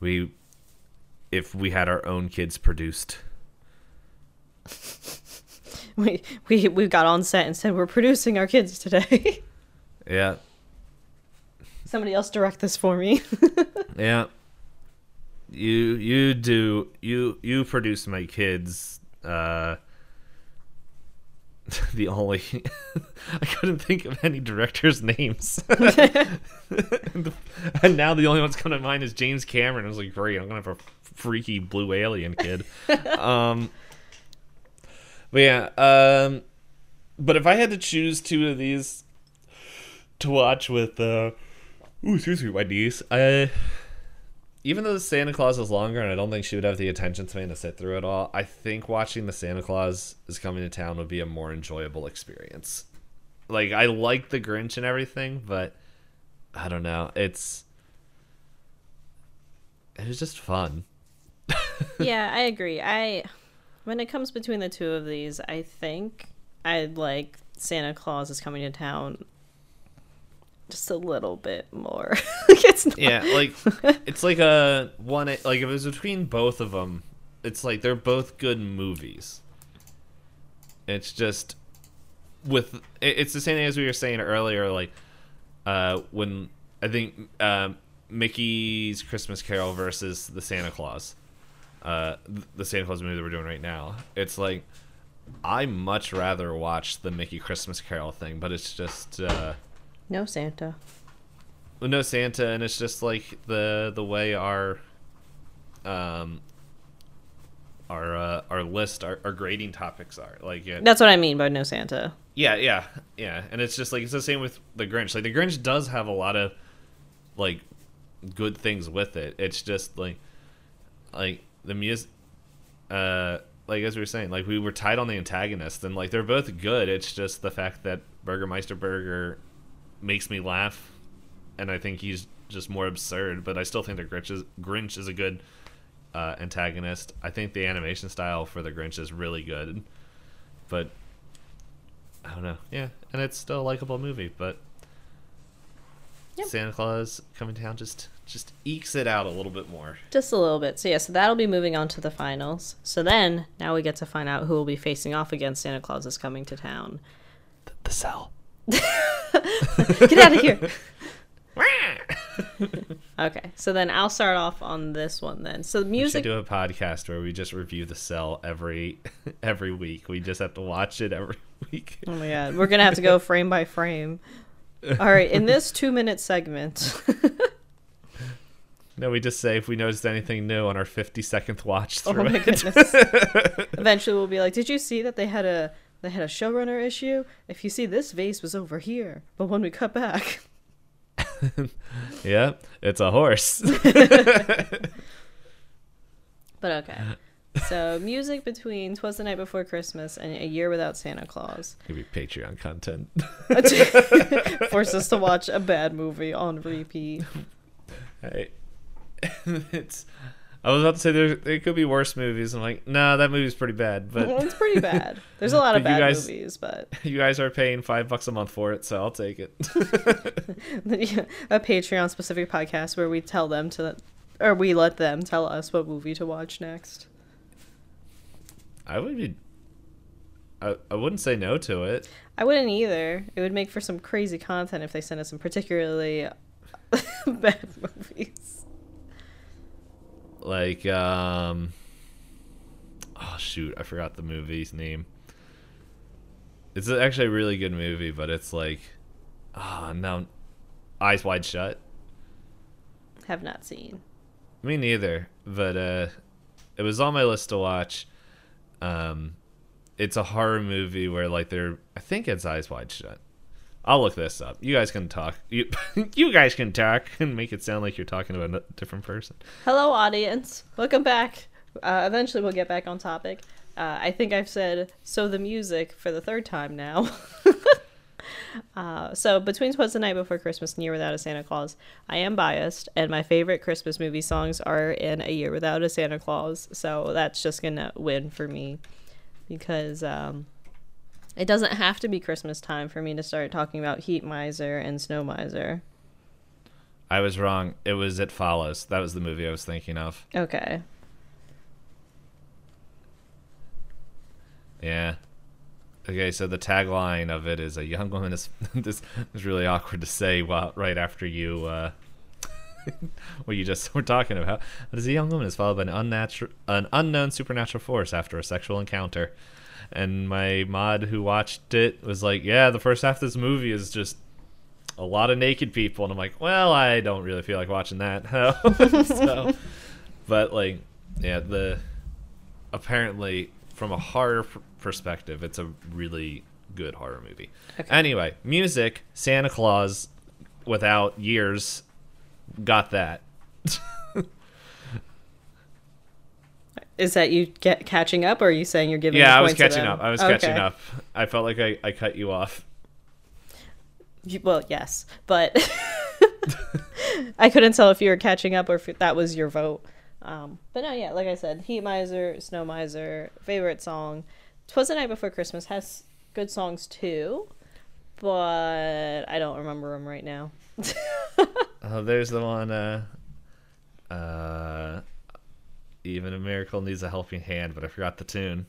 we if we had our own kids produced. we we we got on set and said we're producing our kids today. Yeah. Somebody else direct this for me. Yeah. You you do you you produce my kids uh the only I couldn't think of any directors' names. and now the only one's coming to mind is James Cameron. I was like, great, I'm gonna have a freaky blue alien kid. um But yeah, um but if I had to choose two of these to watch with uh ooh, excuse me, my niece, I even though the Santa Claus is longer and I don't think she would have the attention span to sit through it all, I think watching the Santa Claus is coming to town would be a more enjoyable experience. Like I like the Grinch and everything, but I don't know. It's it was just fun. yeah, I agree. I when it comes between the two of these, I think I like Santa Claus is coming to town just a little bit more. it's not, Yeah, like it's like a one like if it was between both of them, it's like they're both good movies. It's just with it's the same thing as we were saying earlier like uh when I think um Mickey's Christmas Carol versus the Santa Claus. Uh the Santa Claus movie that we're doing right now. It's like I much rather watch the Mickey Christmas Carol thing, but it's just uh no Santa. well, no Santa, and it's just like the the way our um our uh, our list our, our grading topics are. Like it, That's what I mean by no Santa. yeah yeah yeah. And it's just like it's the same with the Grinch. Like the Grinch does have a lot of like good things with it. It's just like like the music uh like as we were saying like we were tied on the antagonist and like they're both good. It's just the fact that Burgermeister Burger makes me laugh and I think he's just more absurd but I still think the Grinch is Grinch is a good uh, antagonist I think the animation style for the Grinch is really good but I don't know yeah and it's still a likable movie but Yep. Santa Claus coming down just just ekes it out a little bit more Just a little bit. So yeah, so that'll be moving on to the finals. So then now we get to find out who will be facing off against Santa Claus is coming to town. the cell Get out of here. okay, so then I'll start off on this one then. So the We should music do a podcast where we just review the cell every every week. We just have to watch it every week. Oh my god, we're gonna have to go frame by frame. All right, in this two-minute segment, No, we just say if we noticed anything new on our fifty second watch oh my it. goodness. Eventually, we'll be like, "Did you see that they had a they had a showrunner issue? If you see, this vase was over here, but when we cut back, yeah, it's a horse. but okay." So, music between "Twas the Night Before Christmas" and "A Year Without Santa Claus" Could be Patreon content. force us to watch a bad movie on repeat. Hey, it's. I was about to say there there could be worse movies. I'm like, nah, that movie's pretty bad. But it's pretty bad. There's a lot of bad guys- movies, but you guys are paying five bucks a month for it, so I'll take it. a Patreon specific podcast where we tell them to, or we let them tell us what movie to watch next. I would be. I, I wouldn't say no to it. I wouldn't either. It would make for some crazy content if they sent us some particularly bad movies. Like, um. Oh, shoot. I forgot the movie's name. It's actually a really good movie, but it's like. Ah, no. Eyes Wide Shut. Have not seen. Me neither, but uh, it was on my list to watch. Um, it's a horror movie where like they're I think it's Eyes Wide Shut. I'll look this up. You guys can talk. You you guys can talk and make it sound like you're talking to a different person. Hello, audience. Welcome back. Uh, eventually, we'll get back on topic. Uh, I think I've said so the music for the third time now. Uh, so between "Twas the Night Before Christmas" and "Year Without a Santa Claus," I am biased, and my favorite Christmas movie songs are in "A Year Without a Santa Claus." So that's just gonna win for me because um, it doesn't have to be Christmas time for me to start talking about Heat Miser and Snow Miser. I was wrong. It was It Follows. That was the movie I was thinking of. Okay. Yeah. Okay, so the tagline of it is a young woman is this is really awkward to say while right after you uh what you just were talking about. But as a young woman is followed by an unnatural an unknown supernatural force after a sexual encounter. And my mod who watched it was like, Yeah, the first half of this movie is just a lot of naked people and I'm like, Well, I don't really feel like watching that. so but like yeah, the apparently from a horror perspective, it's a really good horror movie. Okay. Anyway, music, Santa Claus without years got that. Is that you get catching up, or are you saying you're giving? yeah, I was catching up. I was Okay. catching up. I felt like I, I cut you off. You- Well, yes, but I couldn't tell if you were catching up or if that was your vote. Um, but no, yeah, like I said, Heat Miser, Snow Miser, favorite song. Twas the Night Before Christmas has good songs too, but I don't remember them right now. Oh, there's the one. Uh, uh, even a miracle needs a helping hand, but I forgot the tune.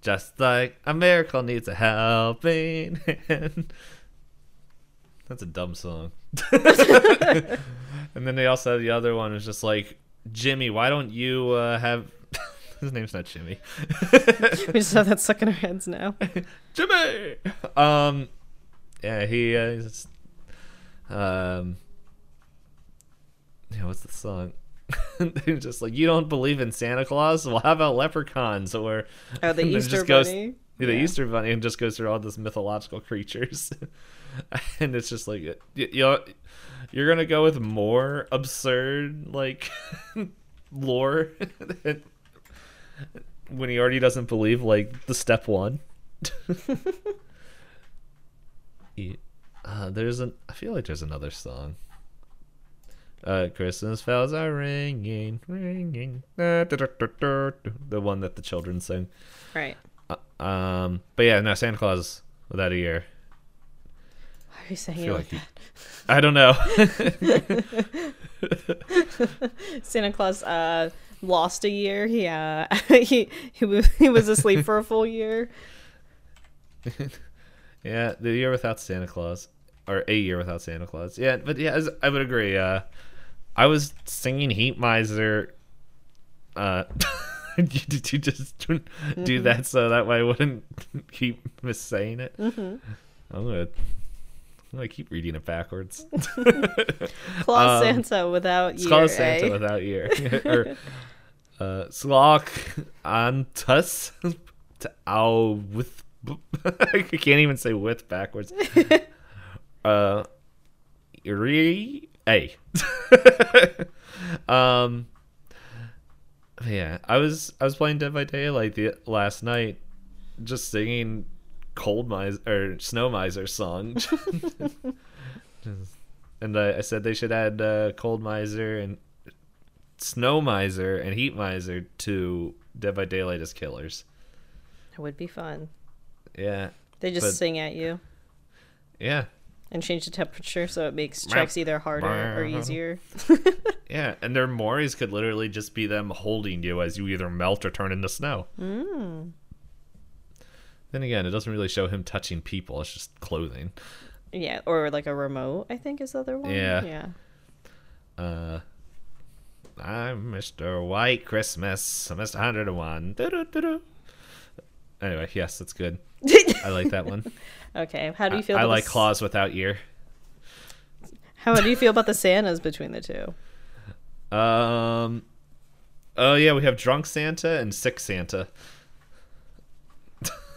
Just like a miracle needs a helping hand. That's a dumb song. and then they also had the other one was just like Jimmy. Why don't you uh, have? His name's not Jimmy. we just have that stuck in our heads now. Jimmy. Um, yeah, he uh, he's, um, yeah, what's the song? They're just like you don't believe in Santa Claus. Well, how about leprechauns or Oh, the Easter just goes- Bunny. the Yeah. Easter Bunny and just goes through all these mythological creatures, and it's just like you, you you're gonna go with more absurd like lore when he already doesn't believe like the step one. He- uh, there's an I feel like there's another song. Uh, Christmas bells are ringing, ringing. Da, da, da. The one that the children sing. Right. Uh, um, but yeah, no, Santa Claus without a year. Why are you saying I it like like he, I don't know. Santa Claus uh lost a year. He uh he he was he was asleep for a full year. yeah, the year without Santa Claus, or a year without Santa Claus. Yeah, but yeah, as- I would agree. Uh, I was singing Heat Miser. Uh, did you just do Mm-hmm. that so that way I wouldn't keep missaying it? Mm-hmm. I'm gonna. I'm gonna keep reading it backwards. Claus Um, Santa without year. called Santa eh? without year. or uh Slok Antus to ow with I can't even say with backwards. uh re a um yeah, I was I was playing Dead by Daylight the last night just singing Cold Miser or Snow Miser song. and I, I said they should add uh, Cold Miser and Snow Miser and Heat Miser to Dead by Daylight as killers. It would be fun. Yeah, They just But- sing at you yeah, and change the temperature so it makes checks either harder or easier. yeah. And their moris could literally just be them holding you as you either melt or turn into snow. Mm. Then again, it doesn't really show him touching people. It's just clothing. Yeah, or like a remote, I think is the other one. Yeah. Yeah. Uh, I'm Mr. White Christmas, I'm Mr. 101. Doo-doo-doo-doo. Anyway, yes, that's good. I like that one. okay. How do you feel I about like the, s- claws without ear. How do you feel about the Santas between the two? Um. Oh yeah, we have drunk Santa and sick Santa.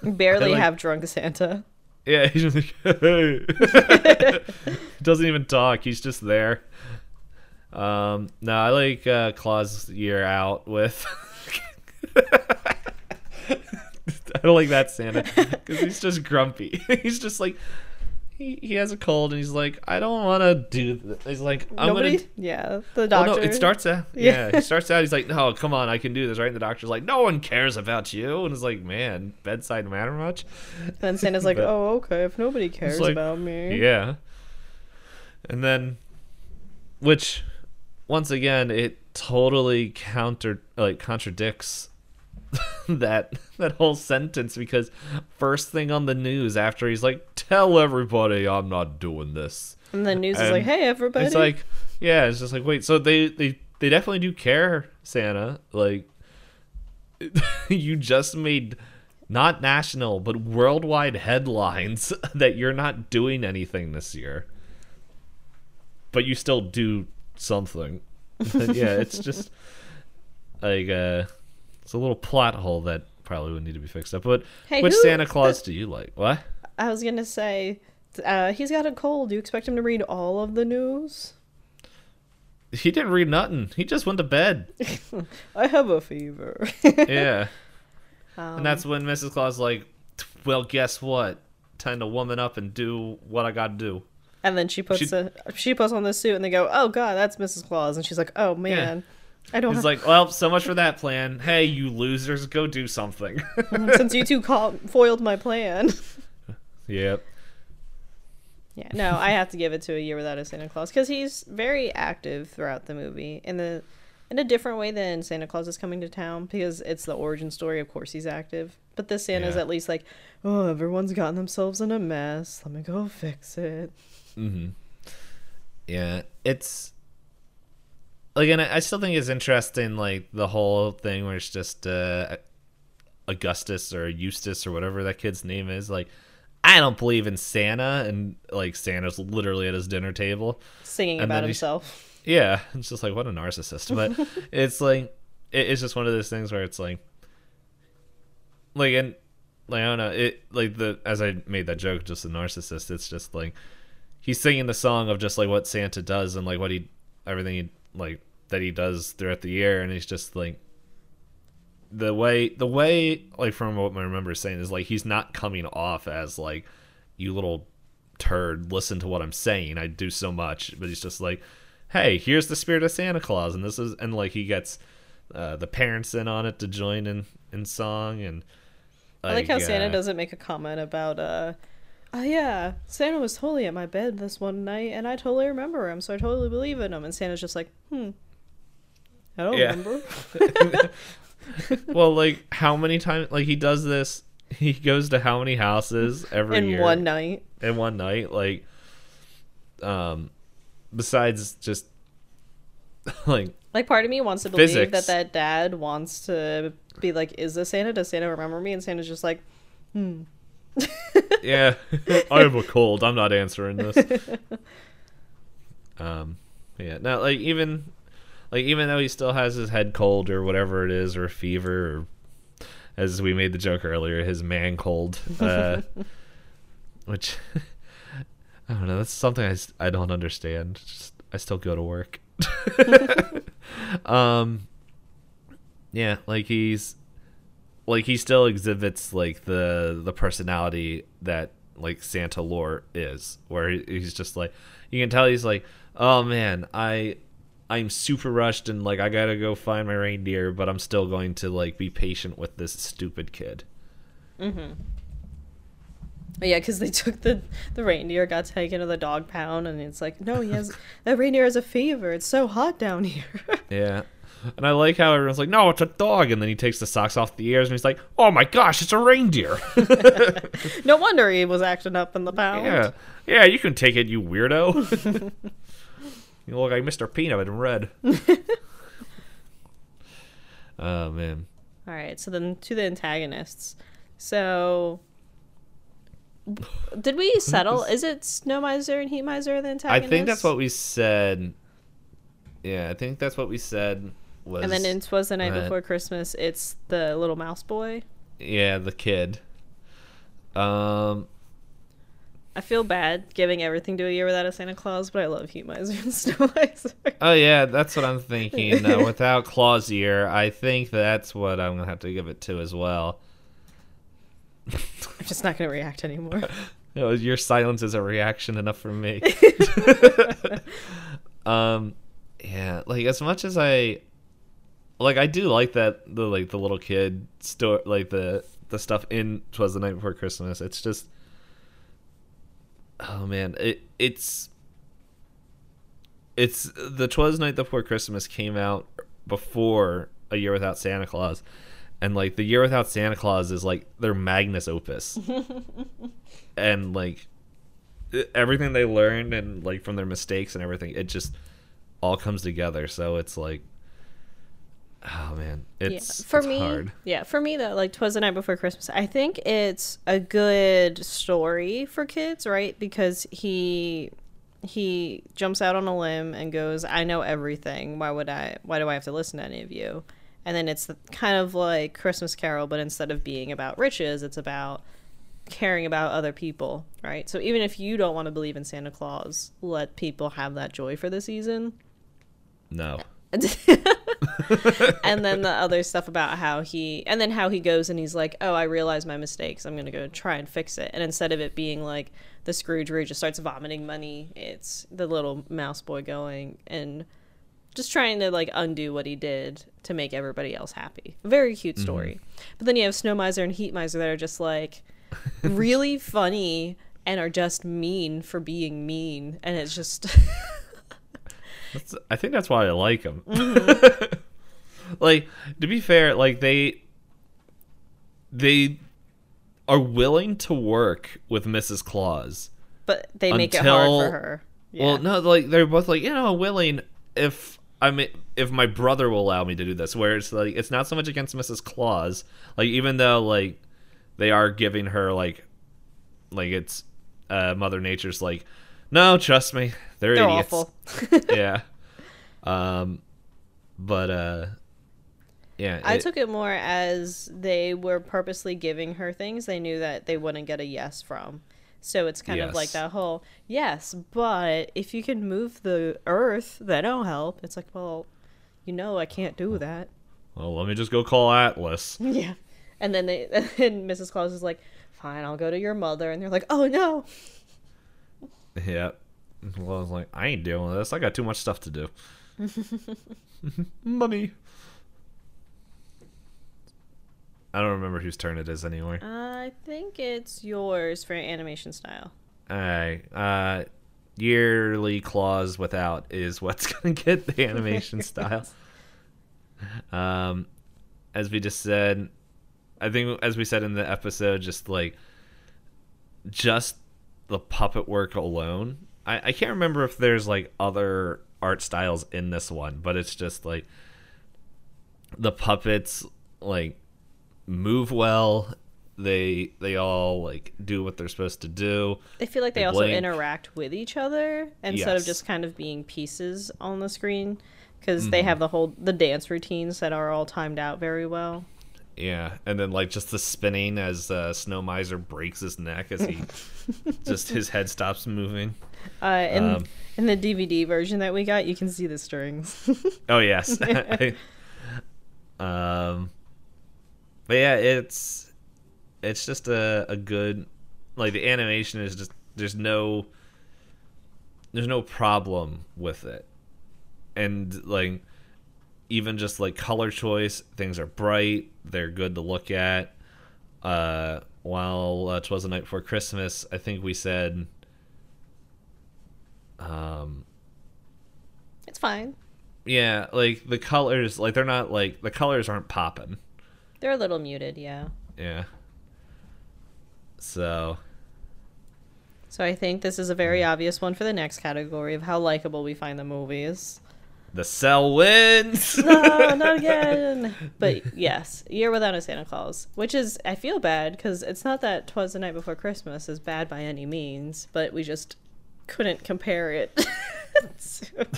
Barely like- have drunk Santa. Yeah, he's just like, hey. he doesn't even talk. He's just there. Um. No, I like uh, Claus year out with. I don't like that Santa because he's just grumpy. he's just like, he, he has a cold and he's like, I don't want to do. This. He's like, I'm Nobody. gonna. Yeah, the Oh doctor. no! It starts out. Yeah. Yeah, he starts out. He's like, "No, come on, I can do this." Right? And the doctor's like, "No one cares about you." And it's like, "Man, bedside matter much?" Then Santa's like, But- "Oh, okay. If nobody cares like, about me, Yeah. And then, which, once again, it totally counter like contradicts that that whole sentence because first thing on the news after he's like, "Tell everybody I'm not doing this." And the news is like, "Hey, everybody!" It's like, yeah, it's just like, wait, so they they they definitely do care, Santa. Like, you just made not national but worldwide headlines that you're not doing anything this year, but you still do something. Yeah, it's just like uh, it's a little plot hole that probably would need to be fixed up. But Hey, which who- Santa Claus do you like? What? I was gonna say, uh, he's got a cold. Do you expect him to read all of the news? He didn't read nothing. He just went to bed. I have a fever. Yeah. Um, And that's when Mrs. Claus like, well, guess what? Time to woman up and do what I got to do. and then she puts she- a she puts on the suit, and they go, "Oh God, that's Mrs. Claus," and she's like, "Oh man, I don't He's have, like, well, so much for that plan. Hey, you losers, go do something. since you two call- foiled my plan." yep. Yeah, no, I have to give it to a year without a Santa Claus because he's very active throughout the movie in the in a different way than Santa Claus is coming to town because it's the origin story. Of course, he's active, but this Santa's Yeah. at least like, oh, everyone's gotten themselves in a mess. Let me go fix it. Mm-hmm. Yeah, it's like, and I still think it's interesting, like the whole thing where it's just uh, Augustus or Eustace or whatever that kid's name is. Like, I don't believe in Santa, and like Santa's literally at his dinner table. Singing And about himself. Yeah, it's just like what a narcissist. But it's like it, it's just one of those things where it's like, like and like I don't know it like the as I made that joke, just a narcissist. It's just like he's singing the song of just like what Santa does and like what he everything he, like that he does throughout the year, and he's just like the way the way like from what I remember saying is like he's not coming off as like you little turd listen to what i'm saying i do so much but he's just like hey here's the spirit of santa claus and this is and like he gets uh, the parents in on it to join in in song and I like how Santa uh, doesn't make a comment about uh Oh yeah, Santa was totally at my bed this one night, and I totally remember him, so I totally believe in him. And Santa's just like, hmm, I don't Yeah. remember. well like how many times like he does this he goes to how many houses every in year one night. in one night like um besides just like Like part of me wants to believe Physics. that that dad wants to be like, "Is this Santa? Does Santa remember me?" And Santa's just like, "Hmm." Yeah. I have a cold i'm not answering this. Um yeah. Now like even like even though he still has his head cold or whatever it is or fever or as we made the joke earlier his man cold uh which i don't know. That's something i, I don't understand. Just i still go to work. Um yeah like he's like he still exhibits like the the personality that like Santa lore is where he, he's just like you can tell he's like oh man I I'm super rushed and like I got to go find my reindeer but I'm still going to like be patient with this stupid kid. Mm-hmm. Yeah, because they took the the reindeer, got taken to the dog pound, and it's like, no, he has that reindeer has a fever. It's so hot down here. Yeah. And I like how everyone's like, no, it's a dog. And then he takes the socks off the ears and he's like, oh my gosh, it's a reindeer. no wonder he was acting up in the pound. yeah. Yeah, you can take it, you weirdo. you look like Mr. Peanut in red. oh, man. All right, so then to the antagonists. So, did we settle? Is it Snow Miser and Heat Miser the I think that's what we said. Yeah, I think that's what we said was. And then in Twas the Night uh, Before Christmas, it's the little mouse boy. Yeah, the kid. Um, I feel bad giving everything to a year without a Santa Claus, but I love Heat Miser and Snow Miser. Oh yeah, that's what I'm thinking. Uh, without Clausier, I think that's what I'm gonna have to give it to as well. I'm just not going to react anymore. You your silence is a reaction enough for me. um, yeah, like as much as I, like I do like that the like the little kid store like the the stuff in Twas the Night Before Christmas. It's just, oh man, it it's it's the Twas Night Before Christmas came out before A Year Without Santa Claus, and like the Year Without Santa Claus is like their magnus opus, and like everything they learned and like from their mistakes and everything, it just all comes together. So it's like, oh man, it's yeah. for it's me hard. yeah for me though like twas the night before christmas i think it's a good story for kids right? Because he he jumps out on a limb and goes i know everything. Why would i why do i have to listen to any of you? And then it's the, kind of like christmas carol but instead of being about riches it's about caring about other people right? So even if you don't want to believe in santa claus let people have that joy for the season. No, and then the other stuff about how he and then how he goes and he's like oh i realize my mistakes. I'm gonna go try and fix it. And instead of it being like the scrooge where he just starts vomiting money it's the little mouse boy going and just trying to like undo what he did to make everybody else happy. Very cute mm-hmm. story. But then you have snow miser and heat miser that are just like really funny and are just mean for being mean. And it's just That's, I think that's why I like them. Mm-hmm. like to be fair, like they they are willing to work with Mrs. Claus. but they make it Until- hard for her Well, no, like they're both like you know willing if I mean if my brother will allow me to do this. Where it's like it's not so much against Mrs. Claus. Like even though like they are giving her like like it's uh, Mother Nature's like no, trust me, they're, they're idiots. awful yeah. Um, but uh, yeah. I it- took it more as they were purposely giving her things they knew that they wouldn't get a yes from. So it's kind of like that whole yes, but if you can move the earth, that'll help. It's like, well, you know, I can't do that. Well, let me just go call Atlas. Yeah. And then they and Mrs. Claus is like, fine, I'll go to your mother. And they're like, oh no. Yeah. Well, I was like, I ain't dealing with this. I got too much stuff to do. Money. I don't remember whose turn it is anymore. I think it's yours for animation style. Alright. Uh, yearly clause without is what's gonna get the animation style. Um, as we just said, I think as we said in the episode, just like just the puppet work alone. I, I can't remember if there's like other art styles in this one, but it's just like the puppets like move well. They they all like do what they're supposed to do. I feel like they They also blink. interact with each other instead of just kind of being pieces on the screen because they mm-hmm. have the whole the dance routines that are all timed out very well. Yeah, and then like just the spinning as uh, Snow Miser breaks his neck as he just his head stops moving. Uh, in Um, in the DVD version that we got, you can see the strings. Oh yes. um, but yeah, it's it's just a a good like the animation is just there's no there's no problem with it, and like even just like color choice, things are bright, they're good to look at. Uh, while uh, "Twas the Night Before Christmas," I think we said, um, it's fine. yeah, like the colors, like they're not like the colors aren't popping. They're a little muted, yeah. Yeah. So So I think this is a very obvious one for the next category of how likable we find the movies. The cell wins. no, not again. But yes, Year Without a Santa Claus, which is I feel bad because it's not that Twas the Night Before Christmas is bad by any means, but we just couldn't compare it. to-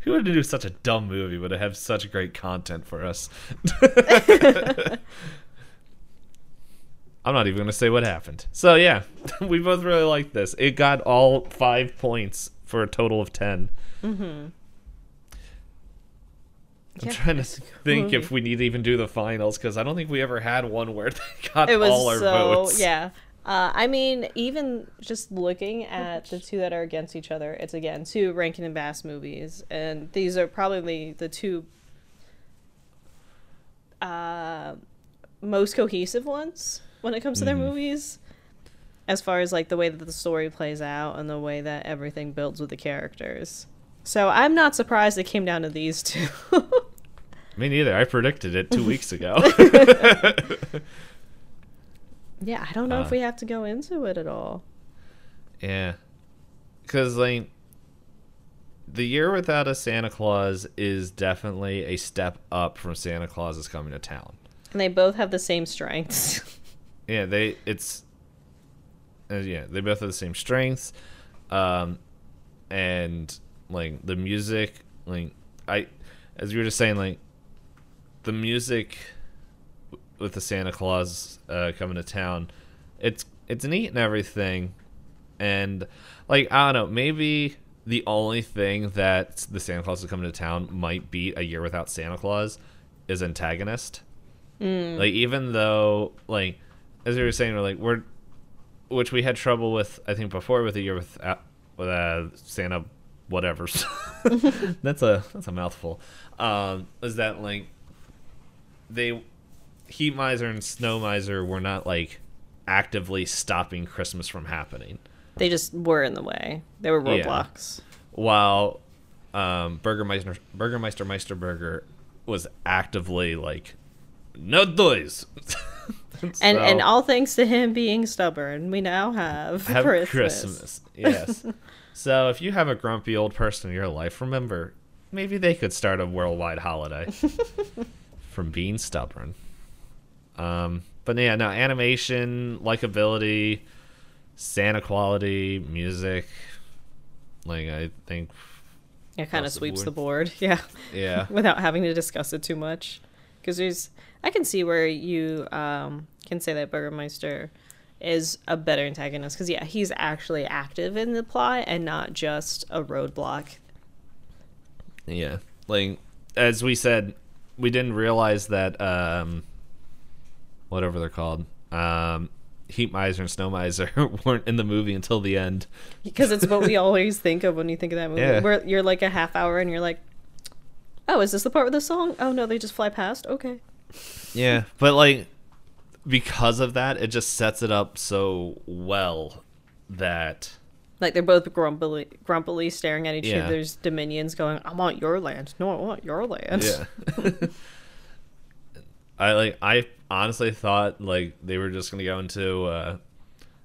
Who would do such a dumb movie but have such great content for us? I'm not even gonna say what happened. So yeah, we both really liked this. It got all five points for a total of 10 Mm-hmm. I'm Yeah, trying to it's a good think movie. if we need to even do the finals because I don't think we ever had one where they got it was all our so votes. yeah. Uh, I mean, even just looking at the two that are against each other, it's again two Rankin and Bass movies, and these are probably the two uh, most cohesive ones when it comes to their Mhm. movies, as far as like the way that the story plays out and the way that everything builds with the characters. So I'm not surprised it came down to these two. Me neither. I predicted it two weeks ago. yeah, I don't know Uh, if we have to go into it at all. yeah, because like the year without a Santa Claus is definitely a step up from Santa Claus is coming to town. And they both have the same strengths. Yeah, they it's uh, yeah they both have the same strengths, um, and like the music like I as you were just saying like the music with the Santa Claus uh, coming to town, it's it's neat and everything, and like I don't know maybe the only thing that the Santa Claus is coming to town might beat a year without Santa Claus is antagonist. Like even though like as you were saying, we're like we're which we had trouble with I think before with the year with uh, with uh, Santa whatever. that's a that's a mouthful. Um, is that like they Heat Miser and Snow Miser were not like actively stopping Christmas from happening, they just were in the way. They were Yeah. roadblocks. while um, Burgermeister Burgermeister Meisterburger was actively like no toys. And and all thanks to him being stubborn, we now have, have Christmas. Christmas. Yes. so if you have a grumpy old person in your life, remember maybe they could start a worldwide holiday from being stubborn. Um, but yeah, no animation, likability, Santa quality, music. Like I think, It kind of Across the sweeps board. the board, yeah, yeah, without having to discuss it too much. Because there's, I can see where you um, can say that Burgermeister is a better antagonist. Because yeah, he's actually active in the plot and not just a roadblock. yeah. Like as we said, we didn't realize that um, whatever they're called, um, Heat Miser and Snow Miser weren't in the movie until the end. Because it's what we always think of when you think of that movie. Yeah. Where you're like a half hour and you're like, oh, is this the part with the song? Oh no, they just fly past. Okay. Yeah, but like because of that, it just sets it up so well that Like they're both grumpily, grumpily staring at each Yeah. other's dominions, going, "I want your land. No, I want your land." yeah. I like I honestly thought like they were just gonna go into uh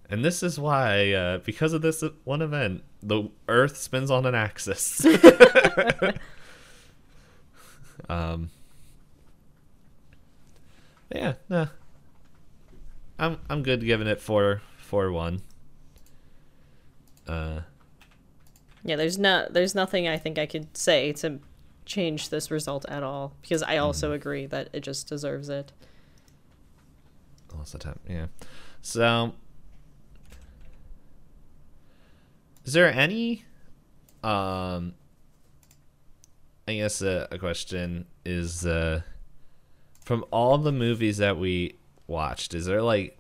and this is why uh because of this one event the earth spins on an axis. um yeah, no. I'm I'm good giving it four four one. Uh Yeah, there's no, there's nothing I think I could say to change this result at all because I also agree that it just deserves it. lost the time. Yeah. So, is there any? Um, I guess uh, a question is uh, from all the movies that we watched, is there like?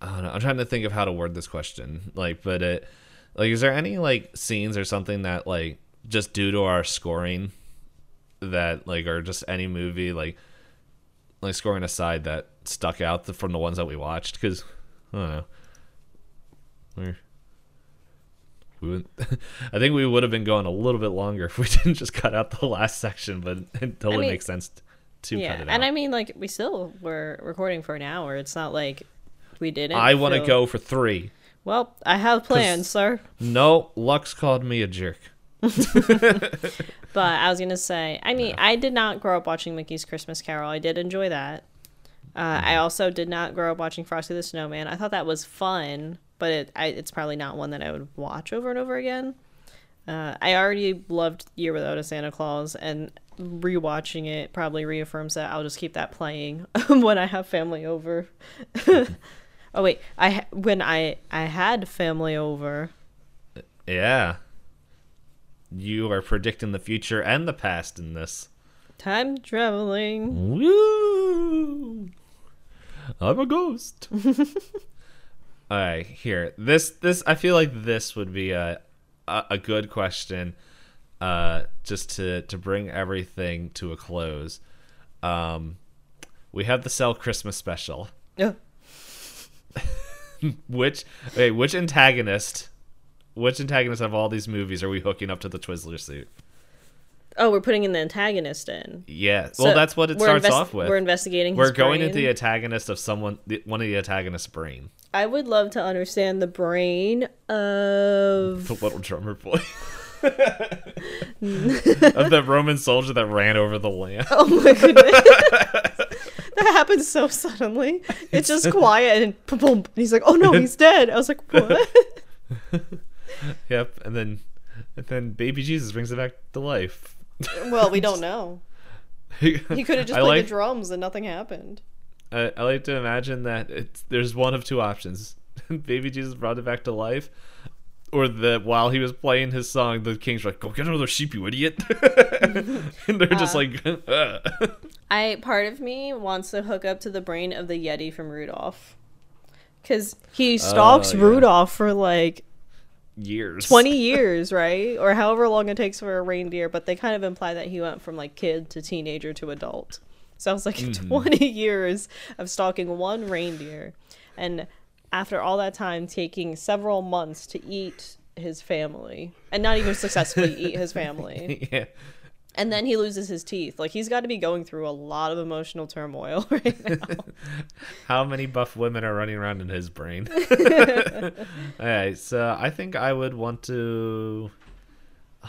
I don't know. I'm trying to think of how to word this question. Like, but it, like, is there any like scenes or something that like just due to our scoring that like or just any movie like like scoring aside that stuck out the, from the ones that we watched because I don't know. We're, we would, I think we would have been going a little bit longer if we didn't just cut out the last section, but it totally mean- makes sense to yeah, cut it out. and I mean, like we still were recording for an hour. It's not like we didn't. I want to feel- go for three. Well, I have plans, sir. No, Lux called me a jerk. But I was gonna say, I mean, I did not grow up watching Mickey's Christmas Carol. I did enjoy that. Uh, Mm-hmm. I also did not grow up watching Frosty the Snowman. I thought that was fun, but it, I, it's probably not one that I would watch over and over again. Uh, I already loved Year Without a Santa Claus, and rewatching it probably reaffirms that I'll just keep that playing when I have family over. oh wait, I when I I had family over. Yeah. you are predicting the future and the past in this. Time traveling. Woo! I'm a ghost. All right, here. This this I feel like this would be a a, a good question uh just to to bring everything to a close. Um we have the Cell Christmas special. Ugh. which okay, which antagonist which antagonist of all these movies are we hooking up to the Twizzler suit? Oh, we're putting in the antagonist in. Yeah. So well, that's what it starts invest- off with. We're investigating. We're his going brain. into the antagonist of someone, the, one of the antagonist's brain. I would love to understand the brain of. The little drummer boy. of the Roman soldier that ran over the land. Oh my goodness. that happens so suddenly. It's just quiet and boom, boom. He's like, "Oh no, he's dead." I was like, "What?" Yep, and then and then baby Jesus brings it back to life. well, we don't know. he He could have just I played like, the drums and nothing happened. I, I like to imagine that it's there's one of two options. baby Jesus brought it back to life. Or that while he was playing his song, the king's were like, "Go get another sheep, you idiot!" and they're just Uh. like, "Ugh." I part of me wants to hook up to the brain of the Yeti from Rudolph. Cuz he stalks Oh, yeah. Rudolph for like years. 20 years, right? Or however long it takes for a reindeer, but they kind of imply that he went from like kid to teenager to adult. Sounds like 20 years of stalking one reindeer. And after all that time, taking several months to eat his family and not even successfully eat his family. yeah. And then he loses his teeth. Like he's got to be going through a lot of emotional turmoil right now. How many buff women are running around in his brain? Alright, so I think I would want to.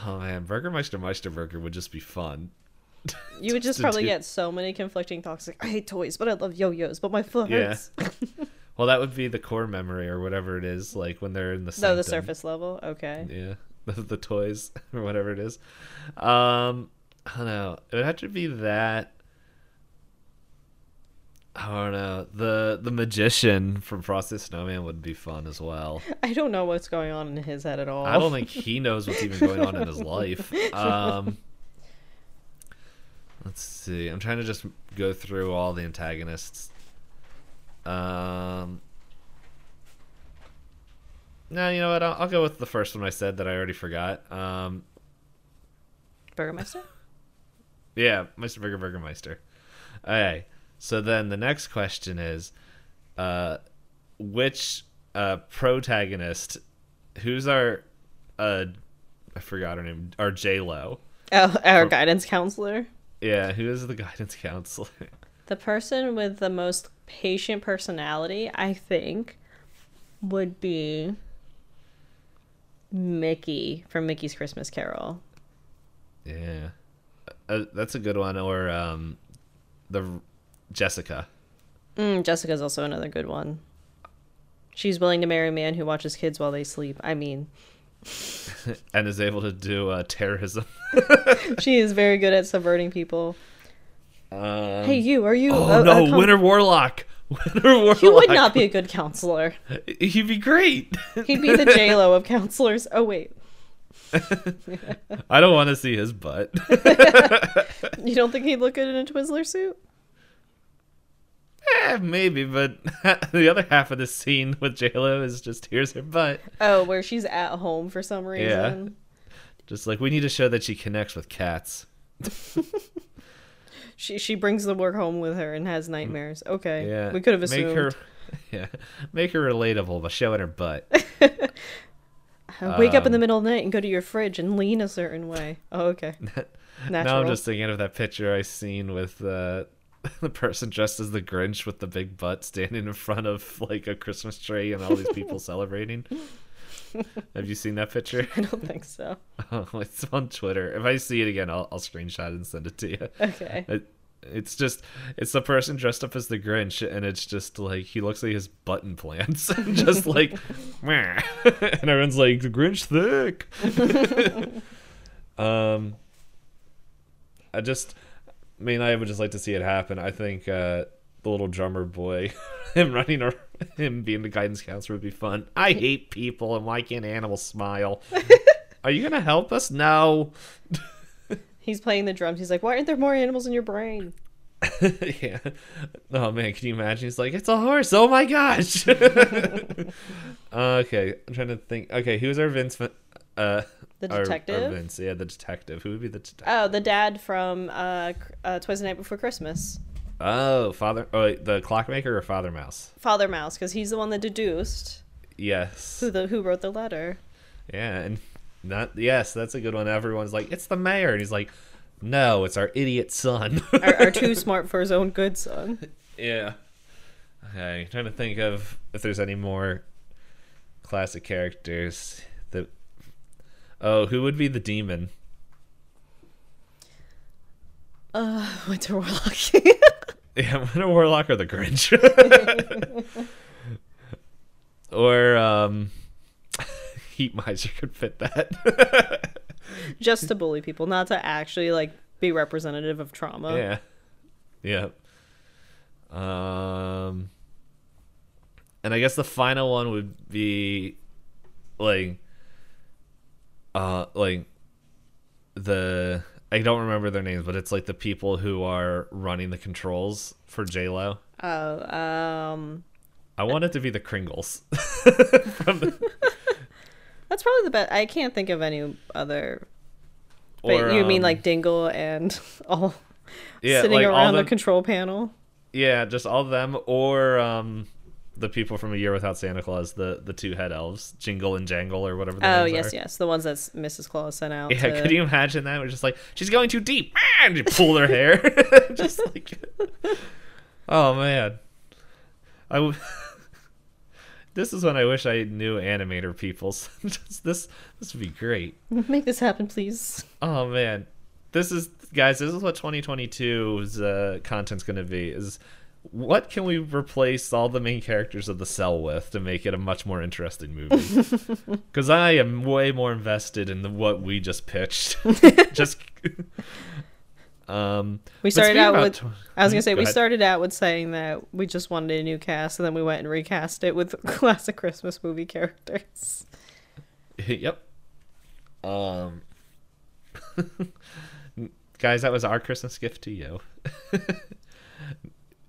Oh man, Burgermeister Meisterburger would just be fun. You would just probably do- get so many conflicting thoughts like I hate toys, but I love yo-yos, but my foot Yeah. hurts. Well, that would be the core memory or whatever it is, like when they're in the No, the surface level. Okay. Yeah, the, the toys or whatever it is. Um, I don't know. It would have to be that. I don't know. The the magician from Frosty Snowman would be fun as well. I don't know what's going on in his head at all. I don't think he knows what's even going on in his life. Um, let's see. I'm trying to just go through all the antagonists. Um, no, you know what? I'll, I'll go with the first one I said that I already forgot. Um, Burgermeister? yeah, Meister Burger Burgermeister. Okay, so then the next question is, uh, which uh protagonist? Who's our uh? I forgot her name. Our J Lo. Oh, our From- guidance counselor. Yeah, who is the guidance counselor? The person with the most patient personality, I think, would be Mickey from Mickey's Christmas Carol. yeah, uh, that's a good one. Or um, the Jessica. Mm, Jessica's also another good one. She's willing to marry a man who watches kids while they sleep. I mean, and is able to do uh, terrorism. she is very good at subverting people. Um, hey, you, are you? oh a- a no, com- Winter Warlock. Winter Warlock. He would not be a good counselor. He'd be great. He'd be the J Lo of counselors. Oh wait, I don't want to see his butt. you don't think he'd look good in a Twizzler suit? eh, maybe, but the other half of the scene with J Lo is just here's her butt. Oh, where she's at home for some Yeah. reason. Just like we need to show that she connects with cats. She she brings the work home with her and has nightmares. Okay, Yeah, we could have assumed. Make her, yeah, make her relatable by showing her butt. Uh, Wake up in the um, middle of the night and go to your fridge and lean a certain way. Oh, okay. Natural. Now I'm just thinking of that picture I seen with uh, the person dressed as the Grinch with the big butt standing in front of like a Christmas tree and all these people celebrating. Have you seen that picture? I don't think so. Oh, it's on Twitter. If I see it again, I'll, I'll screenshot and send it to you. Okay. It, it's just it's the person dressed up as the Grinch, and it's just like he looks like his button plants, and just like, "Meh." and everyone's like the Grinch thick. um, I just, I mean, I would just like to see it happen. I think uh, the little drummer boy, him running or him being the guidance counselor would be fun. I hate people, and why can't animals smile? Are you gonna help us? No. He's playing the drums. He's like, "Why aren't there more animals in your brain?" yeah. Oh man, can you imagine? He's like, it's a horse. Oh my gosh. okay, I'm trying to think. Okay, who's our Vince? Uh, The our- our? Vince, yeah, the detective. Who would be the detective? Oh, the dad from uh, uh, 'Twas the Night Before Christmas, Oh, father. Oh, the clockmaker or Father Mouse? Father Mouse, because he's the one that deduced Yes. who the who wrote the letter. Yeah, and not yes, that's a good one. Everyone's like, it's the mayor, and he's like, no, it's our idiot son. our, are too smart for his own good son. yeah. Okay, trying to think of if there's any more classic characters that. Oh, who would be the demon? Uh, Winter Warlock. Yeah, I'm the Warlock or the Grinch. or um Heat Miser could fit that. Just to bully people, not to actually like be representative of trauma. yeah. Yeah. Um and I guess the final one would be like uh like the I don't remember their names, but it's like the people who are running the controls for J-Lo. Oh, um, I want it to be the Kringles. The, that's probably the best. I can't think of any other. But you mean um, like Dingle and all yeah, sitting like all around the them- control panel? Yeah, just all of them, or um, the people from A Year Without Santa Claus, the the two head elves, Jingle and Jangle, or whatever. Oh yes, are. yes, the ones that Mrs. Claus sent out. Yeah, to- could you imagine that? We're just like she's going too deep, and you pull their hair, just like. Oh man, I. W- this is when I wish I knew animator peoples. Just this this would be great. make this happen, please? Oh man, this is guys. This is what 2022's uh, content's going to be. Is what can we replace all the main characters of the cell with to make it a much more interesting movie? Because I am way more invested in the, what we just pitched. just. Um, We started out with. tw- I was gonna say Go we ahead. started out with saying that we just wanted a new cast, and then we went and recast it with classic Christmas movie characters. yep. Um, guys, that was our Christmas gift to you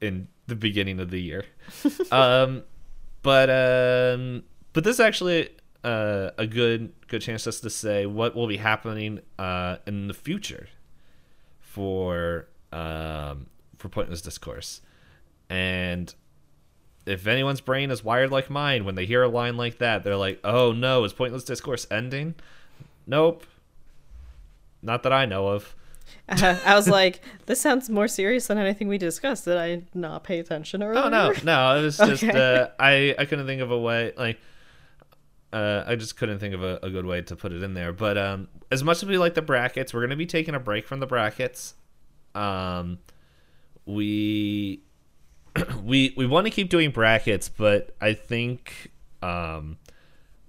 in the beginning of the year. um, but um, but this is actually uh, a good good chance just to say what will be happening uh, in the future for um, for pointless discourse, and if anyone's brain is wired like mine, when they hear a line like that, they're like, "Oh no, is pointless discourse ending?" Nope, not that I know of. Uh, I was like, this sounds more serious than anything we discussed. Did I not pay attention earlier? Oh no, no, it was just Okay. uh, I I couldn't think of a way like uh, I just couldn't think of a, a good way to put it in there. But um, as much as we like the brackets, we're gonna be taking a break from the brackets. Um, we we we want to keep doing brackets, but I think um,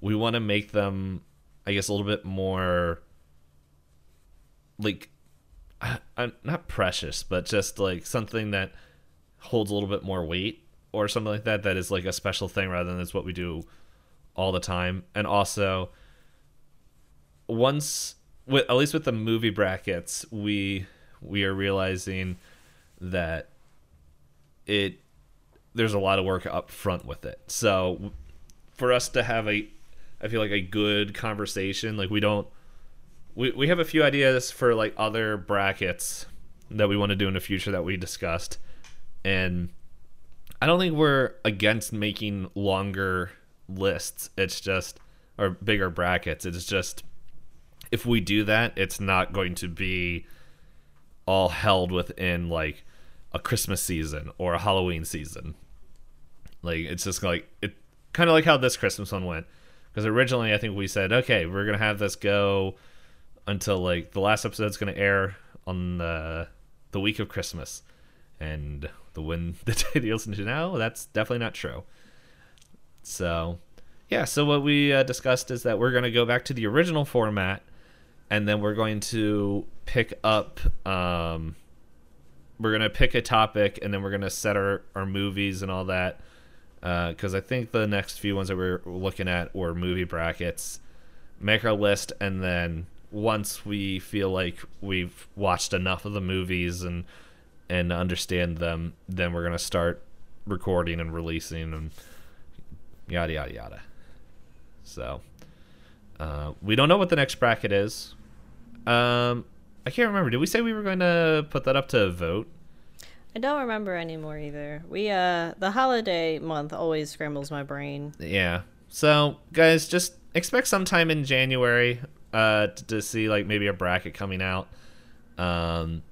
we want to make them, I guess, a little bit more like uh, not precious, but just like something that holds a little bit more weight or something like that. That is like a special thing rather than it's what we do all the time. And also, once with at least with the movie brackets, we we are realizing that it there's a lot of work up front with it. So for us to have a I feel like a good conversation, like we don't we we have a few ideas for like other brackets that we want to do in the future that we discussed. And I don't think we're against making longer lists. It's just or bigger brackets. It's just if we do that, it's not going to be all held within like a Christmas season or a Halloween season. Like it's just like it kind of like how this Christmas one went. Because originally I think we said, okay, we're gonna have this go until like the last episode's gonna air on the the week of Christmas, and the when the day they listen to now, that's definitely not true. So, yeah. So what we uh, discussed is that we're gonna go back to the original format, and then we're going to pick up. Um, we're gonna pick a topic, and then we're gonna set our our movies and all that. Because I think the next few ones that we're looking at were movie brackets. make our list, and then once we feel like we've watched enough of the movies and and understand them, then we're gonna start recording and releasing and yada yada yada. So uh, we don't know what the next bracket is. Um, I can't remember. Did we say we were going to put that up to vote? I don't remember anymore either. We uh the holiday month always scrambles my brain. Yeah. So guys, just expect sometime in January uh, to, to see like maybe a bracket coming out. Um,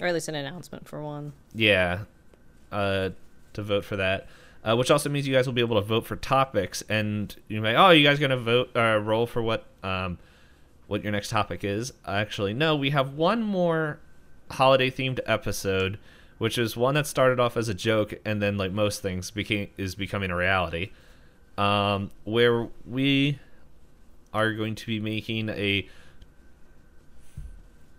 Or at least an announcement for one. yeah, uh, to vote for that. Uh, which also means you guys will be able to vote for topics, and you may, oh, you guys gonna vote uh, roll for what um, what your next topic is? Actually, no, we have one more holiday themed episode, which is one that started off as a joke, and then like most things became is becoming a reality, um, where we are going to be making a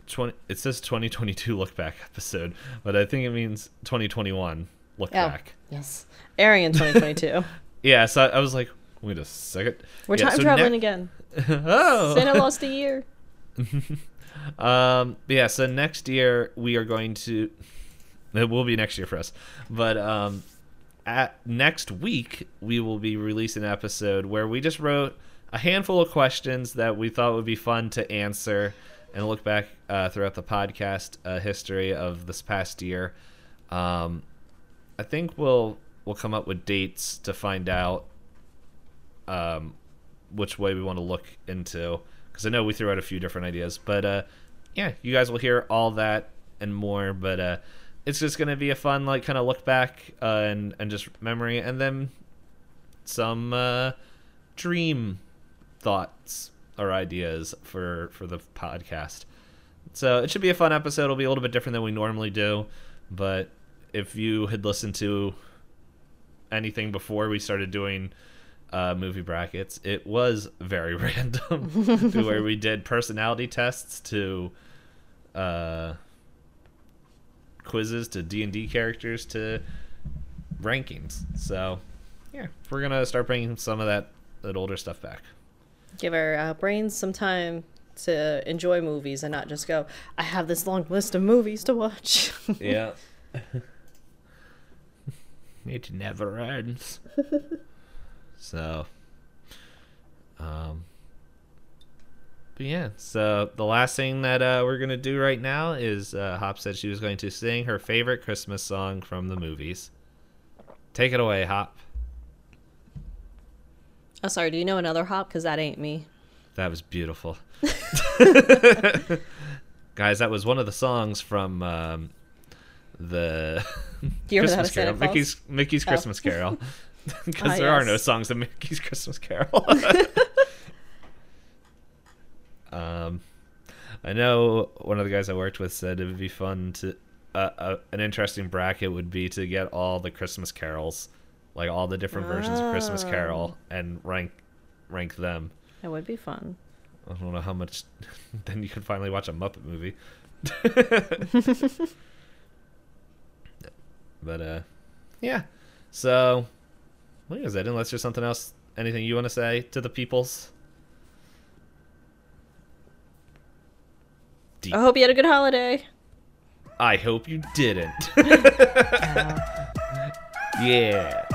20 it says 2022 look back episode but i think it means 2021 look Oh. back Yes. Airing in 2022. yeah so i was like wait a second We're Yeah, time so traveling ne- again. oh Santa lost a year. um yeah so next year we are going to it will be next year for us but um at next week we will be releasing an episode where we just wrote a handful of questions that we thought would be fun to answer and look back uh, throughout the podcast uh, history of this past year um i think we'll we'll come up with dates to find out um which way we want to look into because I know we threw out a few different ideas, but uh, yeah, you guys will hear all that and more. But uh, it's just gonna be a fun like kind of look back uh, and and just memory, and then some uh, dream thoughts or ideas for for the podcast. So it should be a fun episode. It'll be a little bit different than we normally do, but if you had listened to anything before we started doing uh, movie brackets, it was very random to where we did personality tests to uh, quizzes to D and D characters to rankings. So yeah, we're gonna start bringing some of that that older stuff back. Give our uh, brains some time to enjoy movies and not just go, I have this long list of movies to watch. Yeah. it never ends. so, um, but yeah. So the last thing that uh, we're gonna do right now is uh, Hop said she was going to sing her favorite Christmas song from the movies. Take it away, Hop. Oh, sorry. Do you know another hop? Because that ain't me. That was beautiful. Guys, that was one of the songs from um, the Do you remember how to Christmas Carol, Mickey's Mickey's Oh. Christmas Carol, because Ah, there are no songs of Mickey's Christmas Carol. um, I know one of the guys I worked with said it would be fun to uh, uh, an interesting bracket would be to get all the Christmas carols, like all the different versions of Christmas Carol, and rank rank them. That would be fun. I don't know how much. then you could finally watch a Muppet movie. but uh, yeah. So, what is that? Unless there's something else, anything you want to say to the peoples? Deep. I hope you had a good holiday. I hope you didn't. yeah.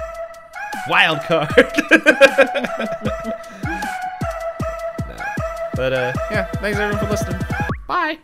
Wild card. No. But uh, yeah. Thanks everyone for listening. Bye.